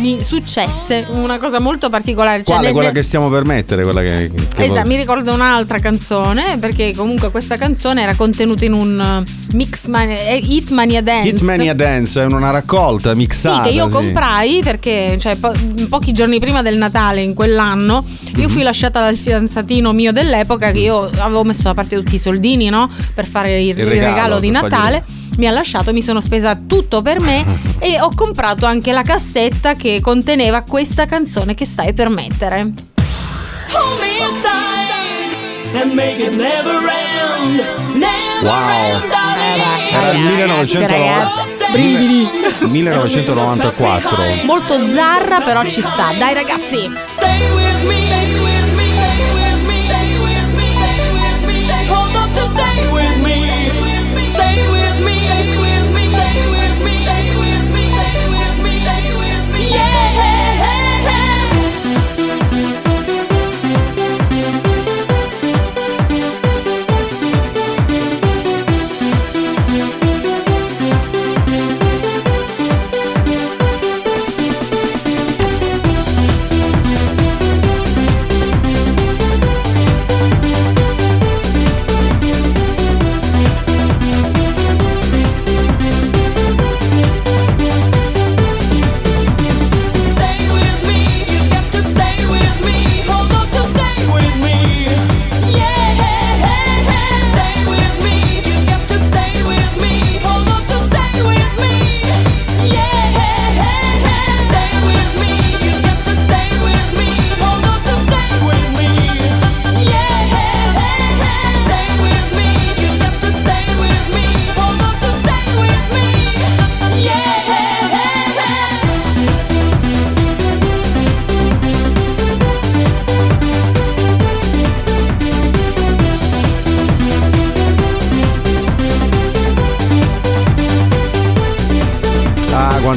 mi successe una cosa molto particolare. Cioè Quale? nel- Quella che stiamo per mettere? Quella che. che Esatto, mi ricordo un'altra canzone perché comunque questa canzone era contenuta in un uh, mix mania, eh, Hitmania Dance. Hitmania Dance è una raccolta Sì, mixata. che io sì. comprai perché cioè, po- pochi giorni prima del Natale in quell'anno io Mhm. fui lasciata dal fidanzatino mio dell'epoca che io avevo messo da parte tutti i soldini no? per fare il, il regalo, regalo, di per fargli- Natale. Mi ha lasciato, mi sono spesa tutto per me e ho comprato anche la cassetta che conteneva questa canzone che stai per mettere. Wow. Era il Ragazzi, 1990 ragazzi, brividi. 1994. Molto zarra, però ci sta. Dai ragazzi. Stay with me,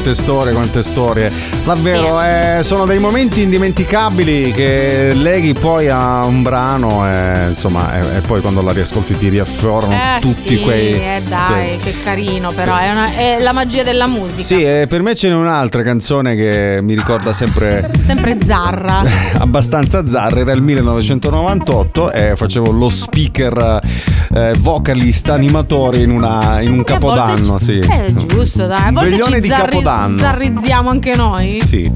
quante storie, quante storie. Davvero, eh, sono dei momenti indimenticabili che leghi poi a un brano e, insomma, e, e poi quando la riascolti ti riaffiorano Eh tutti sì, quei... eh dai, che carino però, è, una- è la magia della musica. Sì, e per me ce n'è un'altra canzone che mi ricorda sempre Sempre zarra. abbastanza zarra, era il 1998 e facevo lo speaker eh, vocalist animatore in, una- in un capodanno, sì. È giusto, dai. Un veglione ci di zarri- Capodanno. zarrizziamo anche noi. Sì.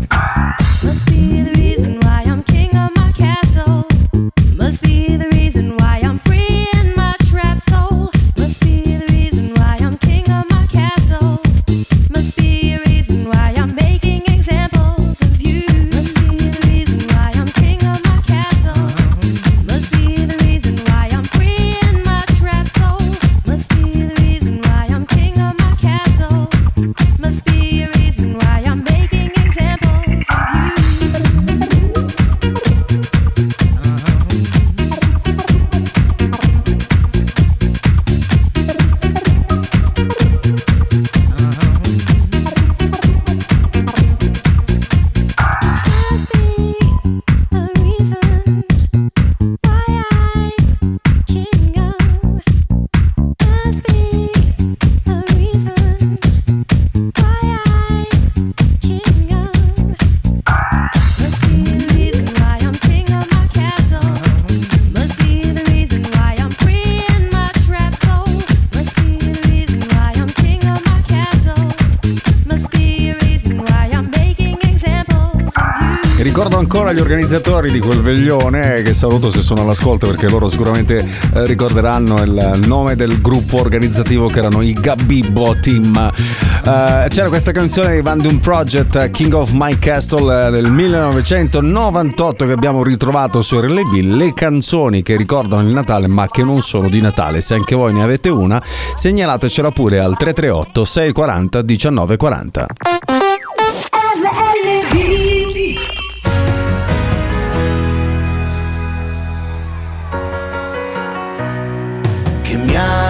Organizzatori di quel veglione, che saluto se sono all'ascolto perché loro sicuramente eh, ricorderanno il nome del gruppo organizzativo che erano i Gabibbo Team. Eh, c'era questa canzone di Van Doom Project, eh, King of My Castle eh, del 1998 che abbiamo ritrovato su RLB, le canzoni che ricordano il Natale ma che non sono di Natale. Se anche voi ne avete una, segnalatecela pure al 338 640 1940.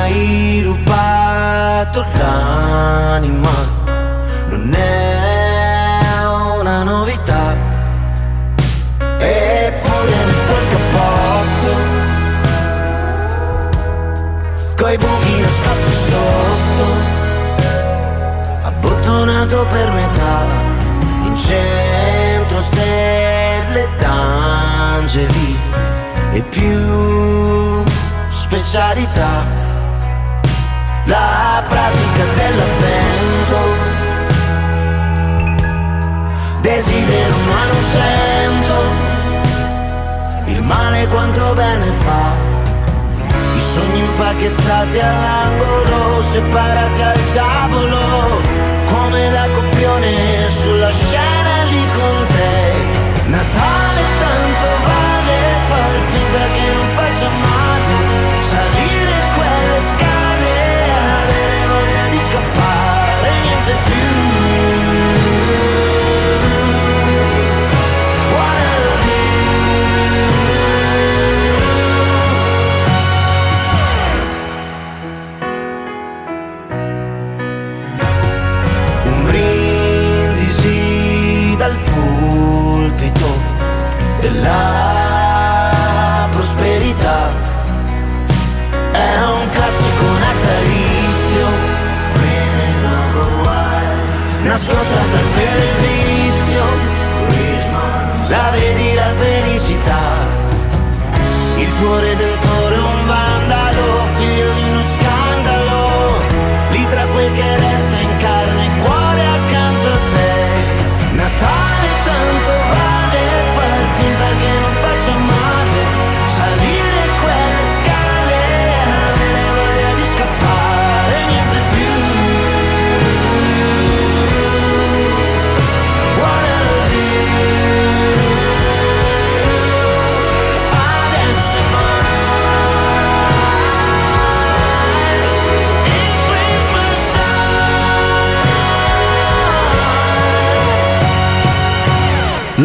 Hai rubato l'anima. Non è una novità. Eppure nel tuo cappotto coi buchi nascosti sotto abbottonato per metà in centro stelle d'angeli e più specialità la pratica dell'avvento. Desidero ma non sento. Il male quanto bene fa. I sogni impacchettati all'angolo separati al tavolo come da copione sulla scena della prosperità è un classico natalizio. Nascosta tra il vero e il vizio la vedi la felicità. Il tuo redentore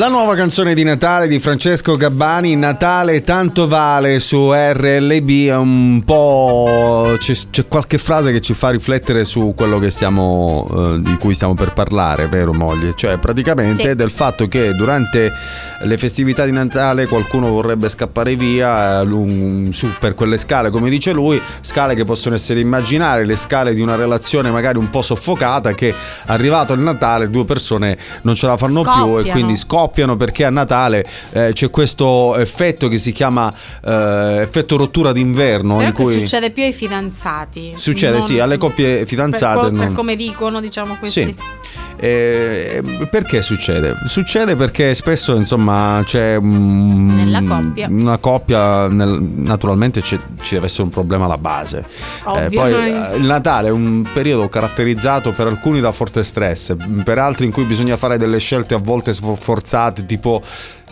La nuova canzone di Natale di Francesco Gabbani, Natale tanto vale su RLB, è un po'... c'è, c'è qualche frase che ci fa riflettere su quello che stiamo, eh, di cui stiamo per parlare, vero moglie? Cioè praticamente Sì. del fatto che durante le festività di Natale qualcuno vorrebbe scappare via eh, su per quelle scale, come dice lui, scale che possono essere immaginarie, le scale di una relazione magari un po' soffocata che arrivato il Natale due persone non ce la fanno più e Scoppiano. quindi scoppiano perché a Natale eh, c'è questo effetto che si chiama eh, effetto rottura d'inverno Però in cui succede più ai fidanzati. Succede, Non- sì, alle coppie per, fidanzate co- per come dicono, diciamo questi. Sì. Eh, perché succede? Succede perché spesso insomma c'è Nella coppia. una coppia, nel- naturalmente ci deve essere un problema alla base. Eh, poi eh, il Natale è un periodo caratterizzato per alcuni da forte stress, per altri in cui bisogna fare delle scelte a volte forzate, tipo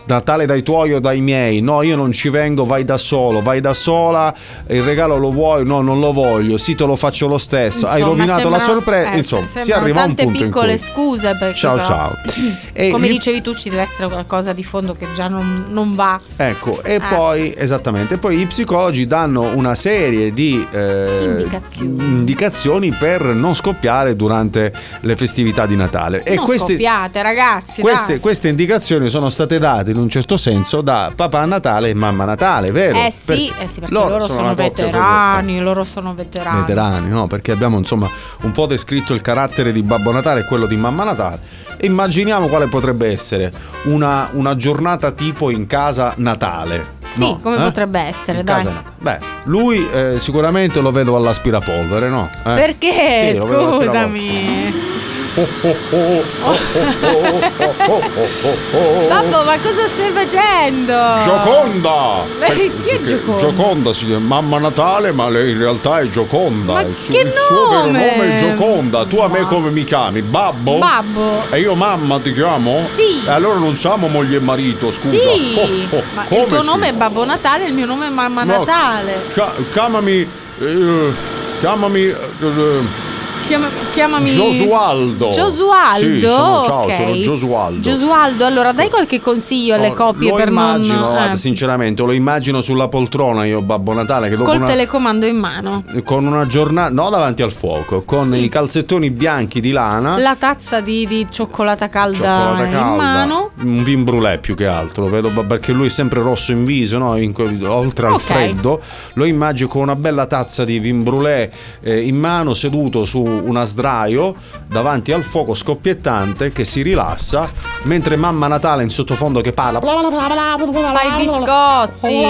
Natale dai tuoi o dai miei? No, io non ci vengo, vai da solo, vai da sola, il regalo lo vuoi? No, non lo voglio, sì te lo faccio lo stesso, hai Insomma, rovinato la sembrano- sorpresa, eh, insomma, si arriva a un punto in piccole cui... scuse perché Ciao però- ciao. E Come gli- dicevi tu, ci deve essere qualcosa di fondo che già non, non va. Ecco, e Eh. poi esattamente, poi i psicologi danno una serie di eh, Indicazioni. indicazioni per non scoppiare durante le festività di Natale. E non queste, scoppiate, ragazzi. queste, queste indicazioni sono state date in un certo senso da papà Natale e mamma Natale, vero? Eh sì, eh sì, perché loro loro, sono sono, veterani, loro sono veterani. veterani, no? Perché abbiamo insomma un po' descritto il carattere di Babbo Natale e quello di Mamma Natale. E immaginiamo quale potrebbe essere una, una giornata tipo in casa Natale. Sì, no? come Eh? potrebbe essere, dai. Beh, lui eh, sicuramente lo vedo all'aspirapolvere, no? Eh? Perché? Sì. Scusami. Babbo, ma cosa stai facendo? Gioconda! Lei, chi è Gioconda? Gioconda si chiama Mamma Natale, ma lei in realtà è Gioconda. Ma il suo, che il suo vero nome è Gioconda. Tu a me come mi chiami? Babbo? Babbo. E io mamma ti chiamo? Sì. E allora non siamo moglie e marito, scusa. Sì. Oh, oh, oh, ma il tuo si? nome è Babbo Natale, il mio nome è Mamma no, Natale. Ca- chiamami. Eh, chiamami. Eh, eh Chiama- chiamami Giosualdo. Giosualdo. Sì, sono- ciao, ok. sono Giosualdo. Giosualdo, allora dai qualche consiglio alle Oh, coppie per immagino, non guarda, eh, sinceramente, lo immagino sulla poltrona io Babbo Natale che dopo col una, telecomando in mano. con una giornata, no davanti al fuoco, con i calzettoni bianchi di lana, La tazza di, di cioccolata calda cioccolata in calda, mano. un vin brulè più che altro, vedo perché lui è sempre rosso in viso, no? In oltre al Ok. freddo, lo immagino con una bella tazza di vin brulè eh, in mano, seduto su una sdraio davanti al fuoco scoppiettante che si rilassa, mentre mamma Natale in sottofondo che parla. Fai i biscotti,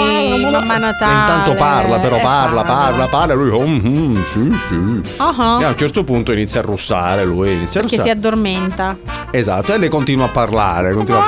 mamma E Natale. intanto parla, però Eh, parla, parla, parla, lui oh, mm, sì, sì. Ah, E a un certo punto inizia a russare, lui inizia a Che si russare. addormenta. Esatto, e lei continua a parlare. Continua...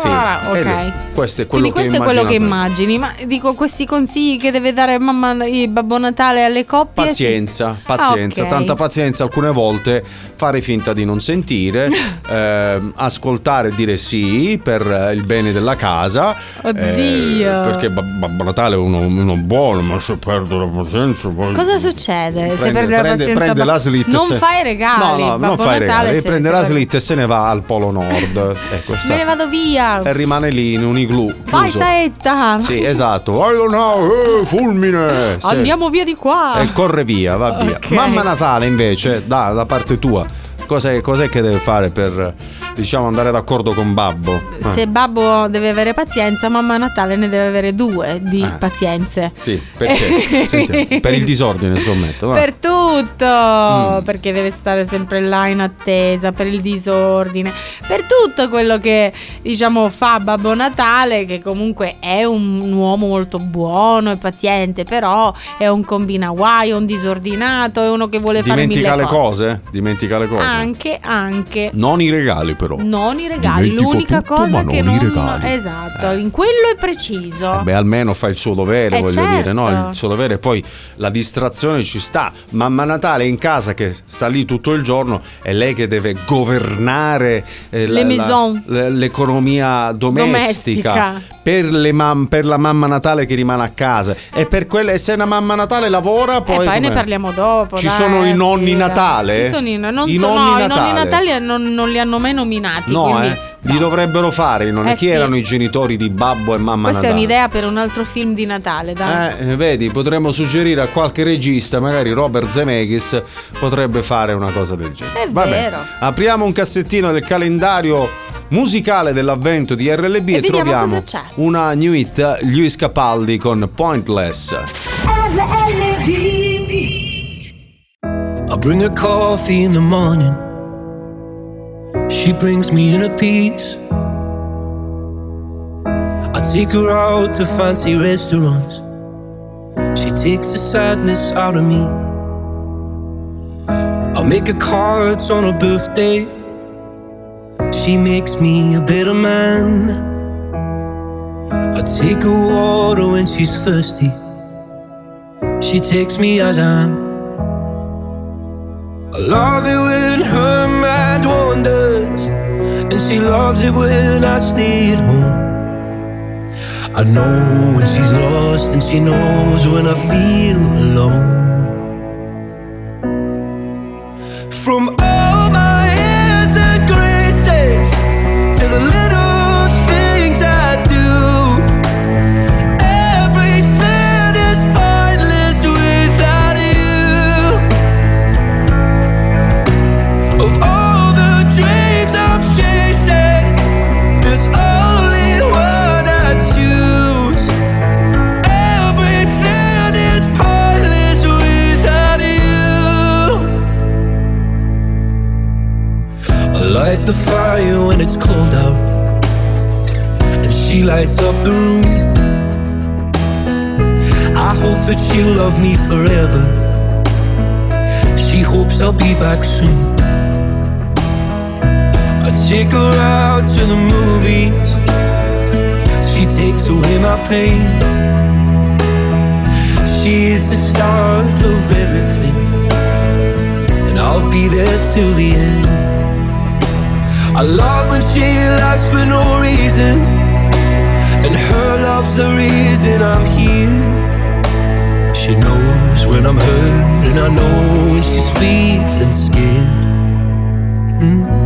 Sì, ok. e questo è quello Quindi questo che è quello che immagini. Ma dico, questi consigli che deve dare mamma e Babbo Natale alle coppie. Pazienza, pazienza, Ah, ok. tanta pazienza. Alcune volte fare finta di non sentire, ehm, ascoltare e dire sì per eh, il bene della casa. eh, Oddio. perché Bab- Babbo Natale è uno, uno buono, ma se perde la pazienza. Cosa succede se Prende- perde la pazienza? prende la slit non se- fai regali. No, no, non fai Natale regali. se- Prende se la prende- slit e se ne va al Polo Nord. Ecco, sta. Me ne vado via. E rimane lì in un igloo. Vai saetta. Sì, esatto. I don't know, eh, fulmine. Sì. Andiamo via di qua. E corre via, va via. Ok. Mamma Natale invece, da, da parte tua, cos'è, cos'è che deve fare per, diciamo, andare d'accordo con Babbo? Eh, Se babbo deve avere pazienza, mamma Natale ne deve avere due di Eh. pazienze. Sì, perché? Sentiamo, per il disordine, scommetto. va. Per tutto, Mm. perché deve stare sempre là in attesa, per il disordine, per tutto quello che diciamo fa Babbo Natale, che comunque è un uomo molto buono e paziente, però è un combinaguai, è un disordinato, è uno che vuole fare Dimentica mille le cose? Dimentica le cose. Anche, anche. Non i regali, però. Non i regali, Dimentico l'unica tutto, cosa ma che non non regali. esatto, in quello è preciso. Beh, almeno fa il suo dovere, Eh, voglio certo. dire, no? Il suo dovere. Poi la distrazione ci sta. Mamma Natale è in casa che sta lì tutto il giorno, è lei che deve governare eh, la- la- l'economia domestica. Domestica. Per, le mam- per la mamma Natale che rimane a casa e per quelle e se una mamma Natale lavora poi, e poi ne parliamo dopo. Ci dai, sono i sì, nonni dai. Natale? Ci sono i, non I so- nonni no, i Natale? nonni Natale non, non li hanno mai nominati. No, quindi eh, li dovrebbero fare i nonni. Eh, Chi sì. erano i genitori di Babbo e Mamma Questa è Natale? un'idea per un altro film di Natale, dai. Eh, vedi, potremmo suggerire a qualche regista, magari Robert Zemeckis, potrebbe fare una cosa del genere. È Vabbè, vero. apriamo un cassettino del calendario musicale dell'avvento di RLB e, E troviamo una new hit, Luis Capaldi con Pointless. I bring her coffee in the morning. She brings me in a piece. I take her out to fancy restaurants. She takes the sadness out of me. I make her cards on her birthday. She makes me a better man. I take her water when she's thirsty. She takes me as I am. I love it when her mind wanders, and she loves it when I stay at home. I know when she's lost, and she knows when I feel alone. Love me forever. She hopes I'll be back soon. I take her out to the movies. She takes away my pain. She is the start of everything, and I'll be there till the end. I love when she laughs for no reason, and her love's the reason I'm here. She knows when I'm hurt, and I know when she's feeling scared. Mm.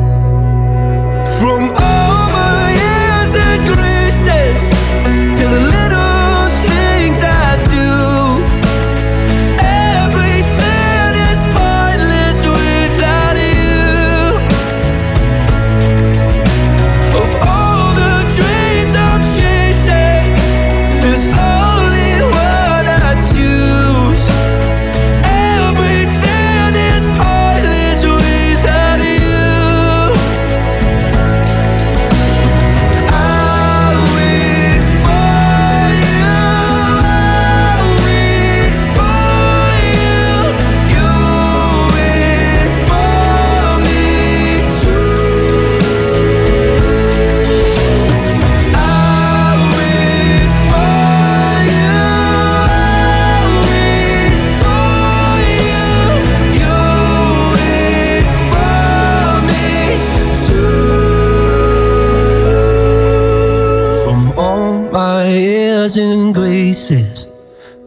Graces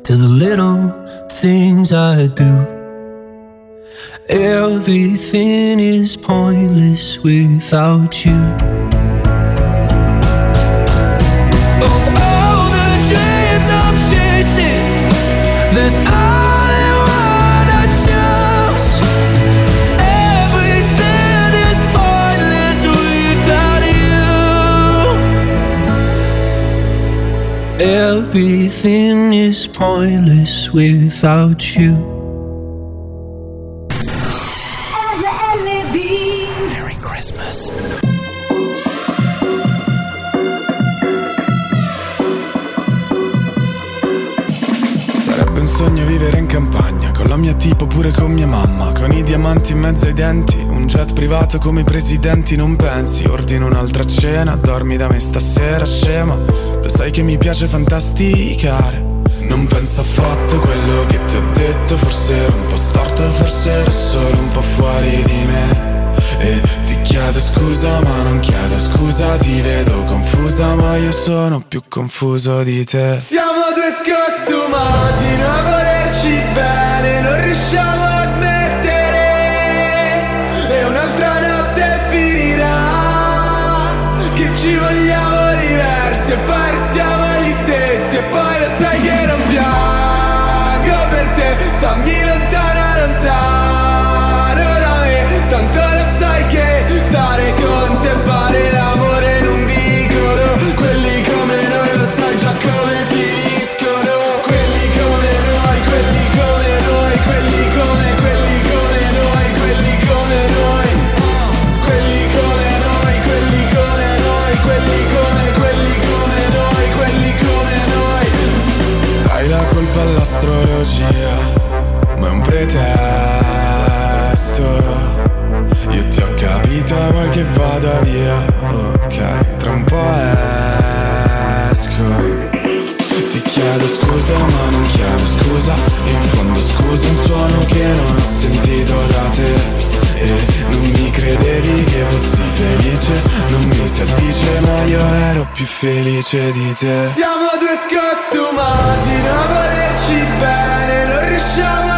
to the little things I do. Everything is pointless without you. Of Everything is pointless without you. Sogno vivere in campagna, con la mia tipo pure con mia mamma, con i diamanti in mezzo ai denti, un jet privato come i presidenti, non pensi, ordino un'altra cena, dormi da me stasera, scema, lo sai che mi piace fantasticare. Non penso affatto quello che ti ho detto, forse ero un po' storto, forse ero solo un po' fuori di me. E ti chiedo scusa ma non chiedo scusa Ti vedo confusa ma io sono più confuso di te Siamo due scostumati, bene, all'astrologia, ma è un pretesto. Io ti ho capito, vuoi che vada via? Ok, tra un po' esco. Ti chiedo scusa, ma non chiedo scusa. In fondo scusa un suono che non ho sentito da te. E non mi credevi che fossi felice, non mi si addice, ma io ero più felice di te. Siamo due scostumati, non a volerci bene, non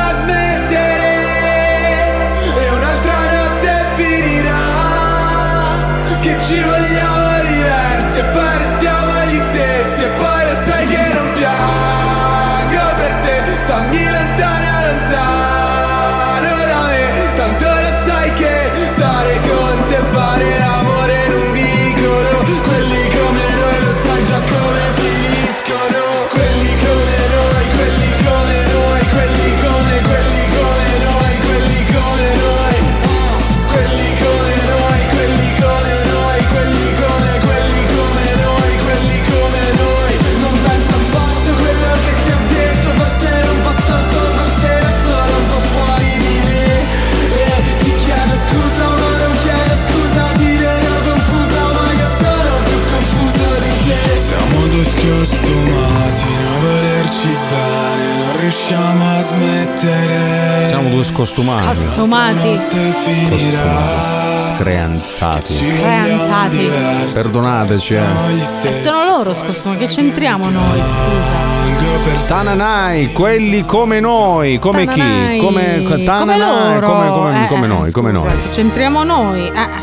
Siamo due scostumati, non volerci bene, non riusciamo a smettere. Siamo due scostumati. Scostumati. finirà. Screanzati. Creanzati. Perdonateci, eh. E sono loro, scusa, che c'entriamo noi? Scusa. Tananai, quelli come noi, come Tananai. chi? Come Come Tananai, loro. come, come- Eh, come eh, noi, come noi. Che c'entriamo noi? Eh, A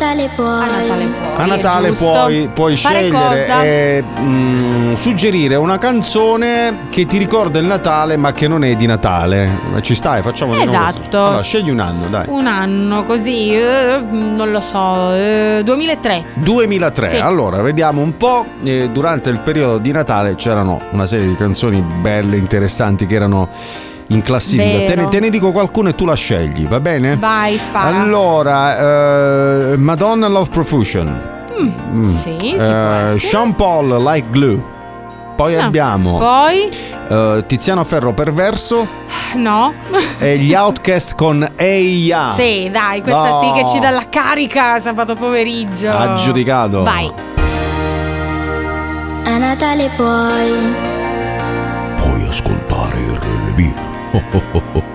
Natale puoi. A Natale puoi. A Natale giusto. puoi, scegliere cosa? e mm, suggerire una canzone che ti ricorda il Natale ma che non è di Natale. Ci stai, facciamo di nuovo così. Esatto. Allora, scegli un anno, dai. Un anno così, eh, non lo so, eh, 2003. 2003, Sì. allora vediamo un po'. eh, durante il periodo di Natale c'erano una serie di canzoni belle, interessanti che erano in classifica. Te ne, te ne dico qualcuno e tu la scegli, va bene? Vai, spara. Allora, eh, Madonna Love Profusion. Mm. sì, si può Eh, Sean Paul Like Glue. Poi Ah, abbiamo Poi? eh, Tiziano Ferro Perverso No. e gli Outcast con Eia. Sì, dai, questa No. sì che ci dà la carica sabato pomeriggio. Aggiudicato. Vai. A Natale puoi. Puoi ascoltare RLB. My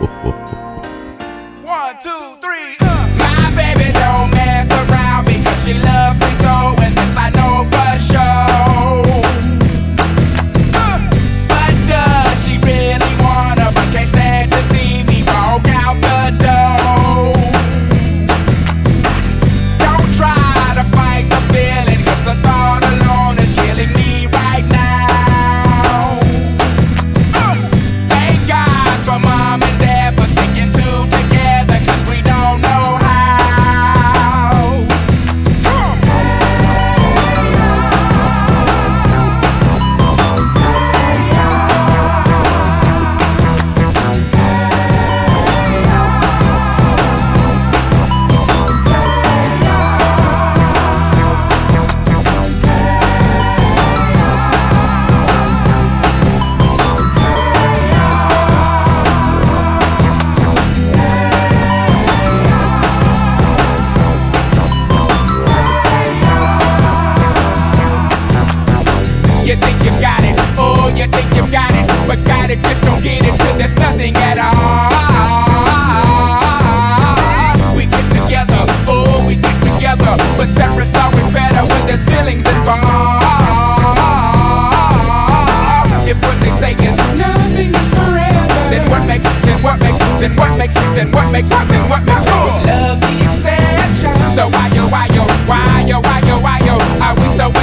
makes something what makes cool. Love the exception. So why yo, why yo, why yo, why yo, why yo, are we so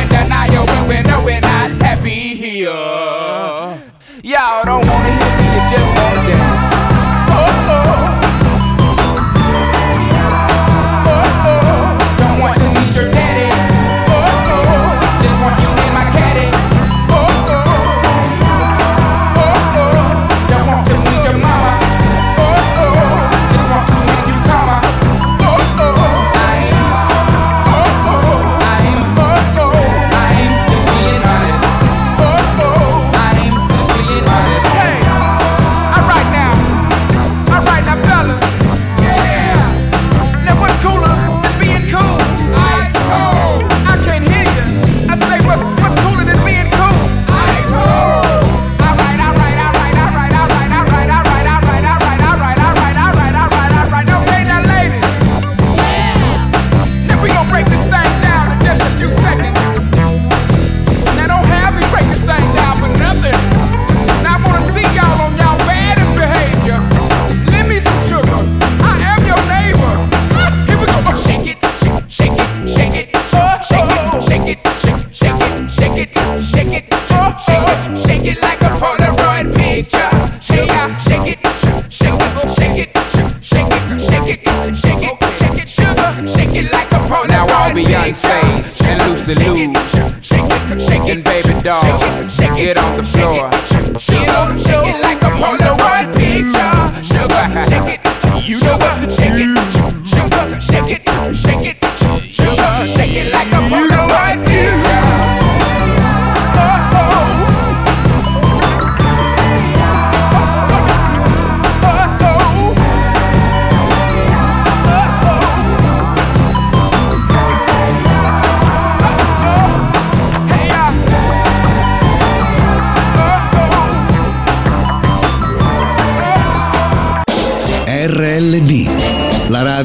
loose it, shake it, baby doll, get off the floor.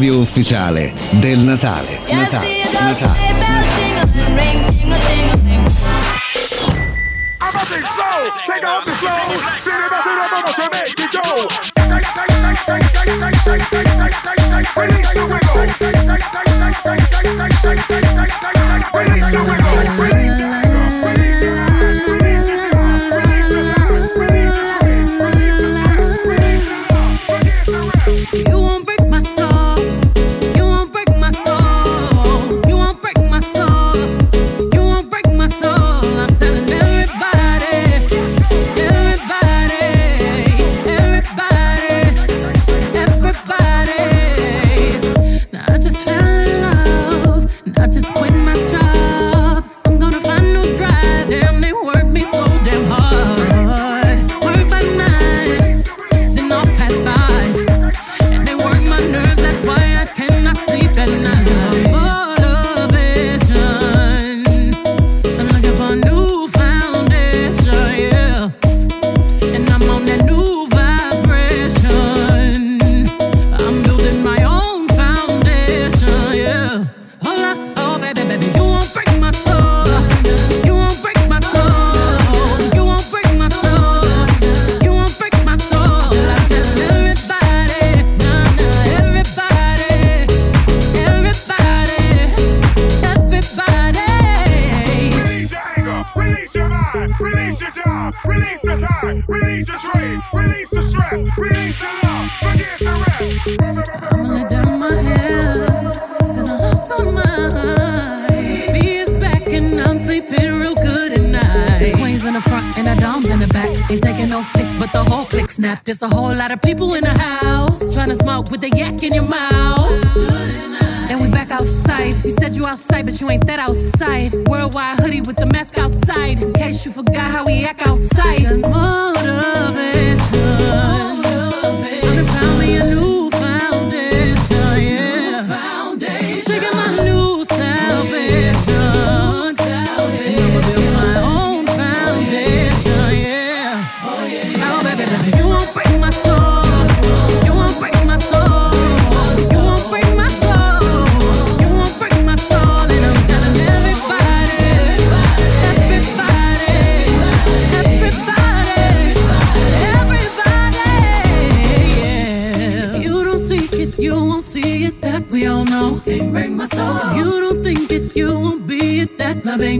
radio ufficiale del Natale. Natale. Natale. Release your wiggle, release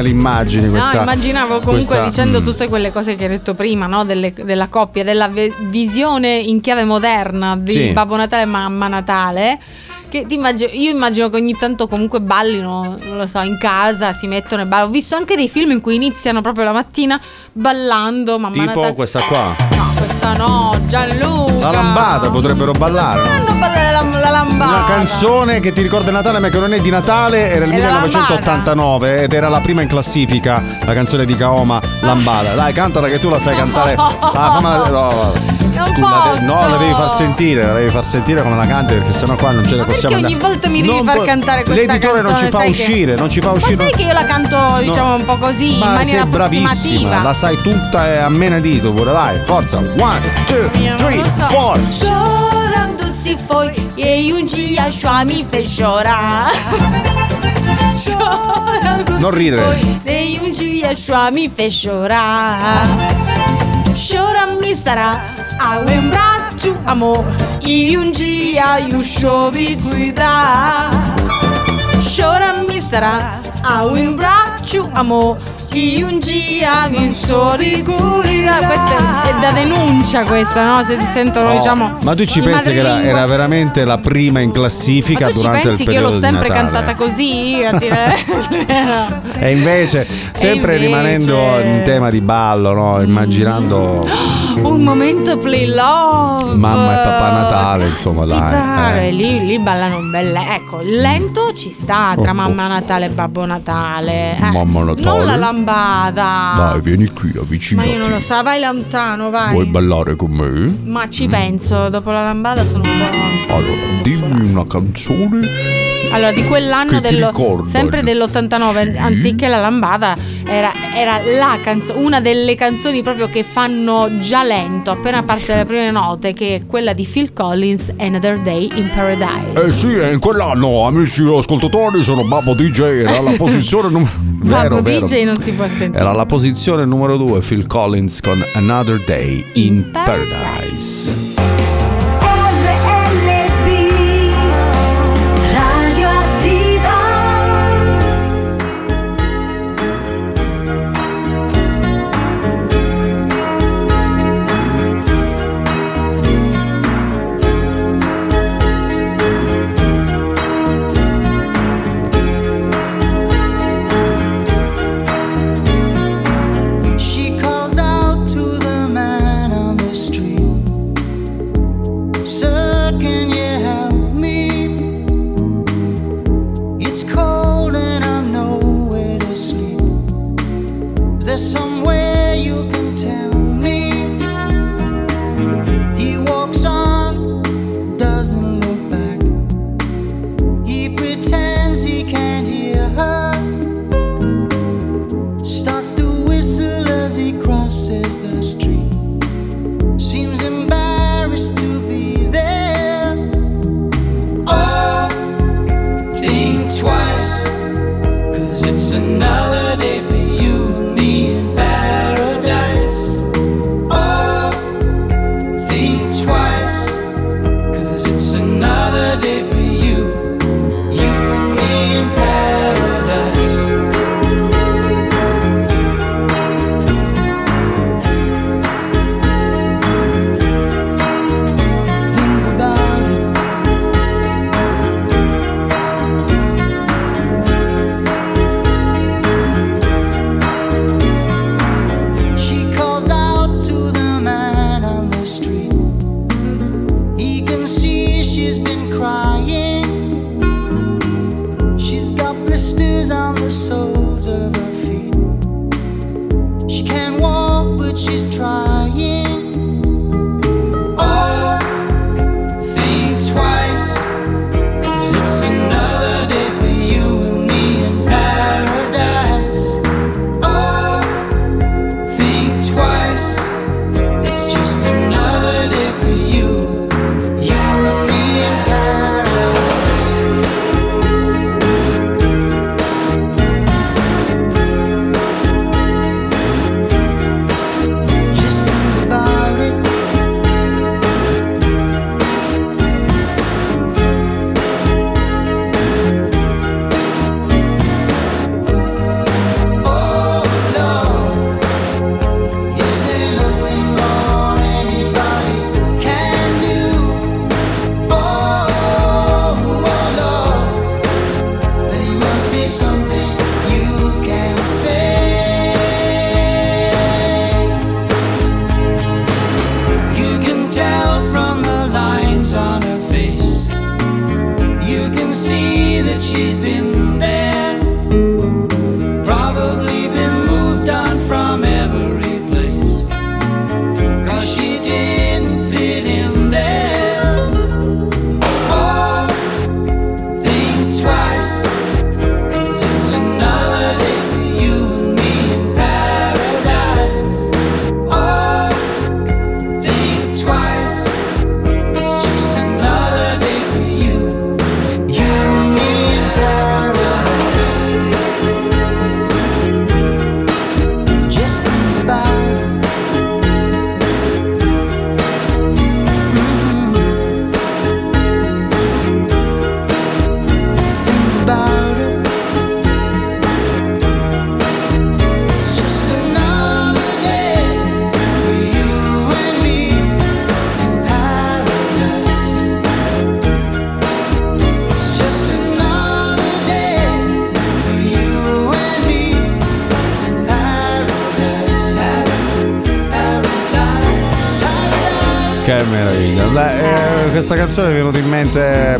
Come l'immagini questa? no, immaginavo comunque questa- dicendo mm. tutte quelle cose che hai detto prima, no? Delle- della coppia, della ve- visione in chiave moderna di Sì. Babbo Natale e Mamma Natale. Immagino- io immagino che ogni tanto comunque ballino, non lo so, in casa, si mettono e ballano. Ho visto anche dei film in cui iniziano proprio la mattina ballando Mamma Tipo Natale. questa qua. No, Gianluca. La lambada potrebbero ballare. no? Non ballare la, la lambada. Una canzone che ti ricorda Natale ma che non è di Natale era il È la 1989 ed era la prima in classifica la canzone di Kaoma Lambada. Dai, cantala che tu la sai cantare. Ah, fammela- no, Scusa, no, la devi far sentire, la devi far sentire come la canti perché sennò qua non ce la possiamo Perché ogni volta mi devi Non far può- cantare questa L'editore non ci canzone, fa sai che- uscire, non ci fa Ma uscire. sai che io la canto, diciamo, un po' così, in Ma maniera sei bravissima, la sai tutta e a menadito pure, dai, forza. One, two, three, four. Chorando se foi e um dia João me fez chorar. Chorando Non ridere. foi e um dia João me fez chorar. Chora mi stará a lembrar do amor e um dia eu soube cuidar. Chora mi stará a lembrar do amor e um dia mi soube cuidar. Questa è, è da denuncia questa, no? Se ti sentono, Oh, diciamo. ma tu ci pensi che era, era veramente la prima in classifica Ma tu durante pensi il che io periodo l'ho di sempre Natale? cantata così? A dire E invece, sempre invece- rimanendo in tema di ballo, no? immaginando Un momento play love. mamma e papà Natale, insomma, Caspita, dai. eh. Lì, lì ballano belle. Ecco, lento ci sta tra Oh, mamma Natale e babbo Natale. Eh, Mamma Natale. Non la lambada. Dai, vieni qui, Ma avvicinati. io non lo so, vai lontano, vai. Vuoi ballare con me? Ma ci penso, dopo la lambada sono un po'. Allora, dimmi una canzone. Allora, di quell'anno dello, ricorda? sempre dell'89, anziché la lambada, era, era la canzone, una delle canzoni proprio che fanno già lento, appena parte le prime note, che è quella di Phil Collins, Another Day in Paradise. Eh sì, in quell'anno, amici ascoltatori, sono Babbo DJ, era la posizione numero... Babbo Vero, vero. DJ non si può sentire. Era la posizione numero 2, Phil Collins con Another Day in Paradise. Radioattiva canzone è venuta in mente.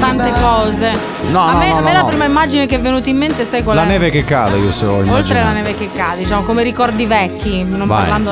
Tante cose. No, a no, me, no, a me no, la prima immagine che è venuta in mente, sai qual La è? neve che cade, io se ho Oltre immaginato. alla neve che cade, diciamo come ricordi vecchi, non Vai. parlando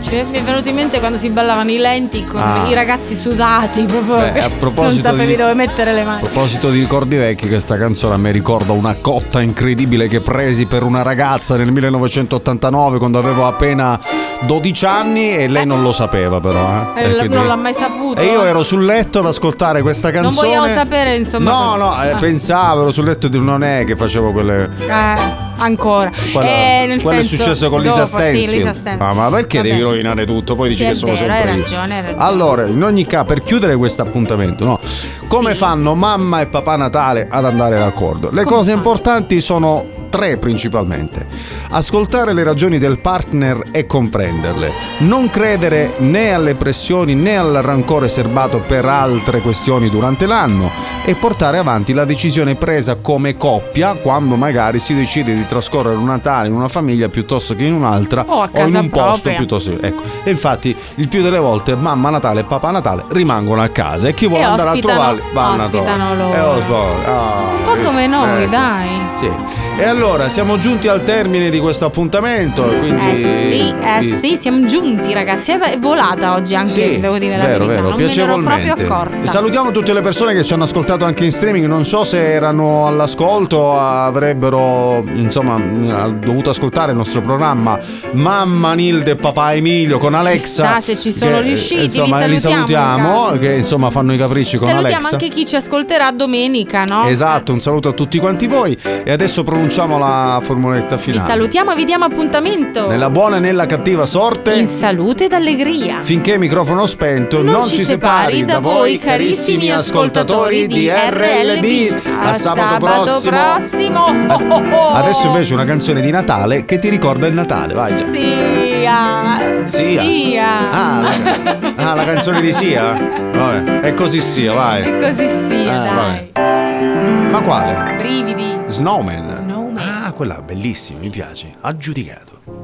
cioè, mi è venuto in mente quando si ballavano i lenti con Ah. i ragazzi sudati, proprio Beh, a non proposito sapevi di- dove mettere le A mani. proposito di ricordi vecchi, questa canzone a me ricorda una cotta incredibile che presi per una ragazza nel 1989 quando avevo appena 12 anni e lei non lo sapeva però. eh. Eh, quindi- non l'ha mai saputo. E io ero sul letto ad ascoltare questa Non canzone. vogliamo sapere, insomma. No, no, eh, Ah. pensavo, ero sul letto di non è che facevo quelle. Eh, ancora. Quello, Eh, quello è successo con Lisa dopo, Stansfield. Sì, Lisa Stansfield. Ah, ma perché Vabbè. devi rovinare tutto? Poi dici Sì, che sono vero, sempre hai io. ragione, hai ragione. Allora, in ogni caso, per chiudere questo appuntamento, no? Come fanno mamma e papà Natale ad andare d'accordo? Le cose importanti sono tre principalmente. Ascoltare le ragioni del partner e comprenderle. Non credere né alle pressioni né al rancore serbato per altre questioni durante l'anno e portare avanti la decisione presa come coppia quando magari si decide di trascorrere un Natale in una famiglia piuttosto che in un'altra O a in casa un posto propria. piuttosto ecco e infatti il più delle volte mamma Natale e papà Natale rimangono a casa e chi vuole E andare a ospitano- trovarli vanno a ospitano trovarli loro. e ospo- ah, Un po' come noi, ecco. dai. Sì. E allora siamo giunti al termine di questo appuntamento. Quindi Eh sì, eh sì, siamo giunti ragazzi. È volata oggi anche, Sì, devo dire la vero, verità. vero, non me ne ero piacevolmente. proprio accorta. Salutiamo tutte le persone che ci hanno ascoltato anche in streaming. Non so se erano all'ascolto, avrebbero insomma dovuto ascoltare il nostro programma Mamma Nilde e Papà Emilio con Alexa. Chissà se ci sono che, riusciti, li Insomma, li salutiamo, salutiamo, che insomma fanno i capricci con Salutiamo Alexa. anche chi ci ascolterà domenica, no? Esatto, un saluto a tutti quanti voi. E adesso pronunciamo la formuletta Vi finale. salutiamo e vi diamo appuntamento. Nella buona e nella cattiva sorte. In salute ed allegria. Finché microfono spento non, ci separi da voi carissimi ascoltatori di RLB. A sabato prossimo. prossimo. Oh, oh, oh. Adesso invece una canzone di Natale che ti ricorda il Natale, vai. Sia. Sia. Sia. Ah, la, ah, la canzone di Sia? Vabbè, è così sia, vai. Così sia, Ah, dai. Ma quale? Brividi. Snowman. Snowman. Ah, quella bellissima, mi piace. Aggiudicato.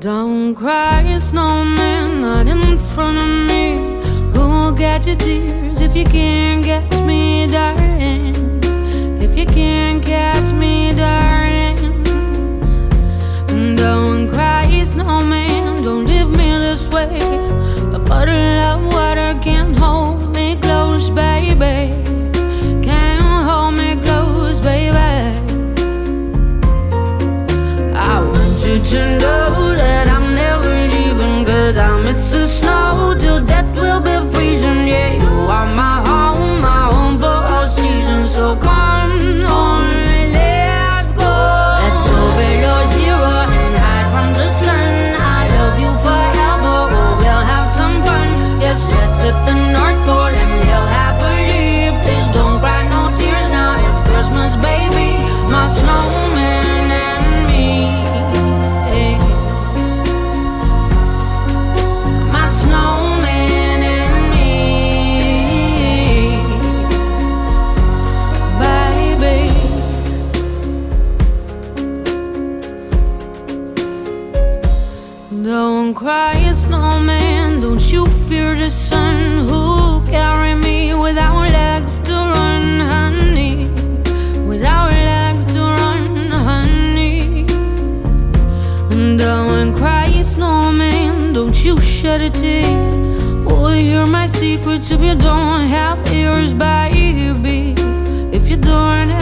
Don't cry, snowman, not in front of me. Who'll get your tears if you can't catch me, darling? If you can't catch me, darling. Don't cry, snowman, don't leave me this way. A bottle of water can't hold me close, baby. Snow till death will be freezing. Yeah, you are my secrets if you don't have ears, baby. If you don't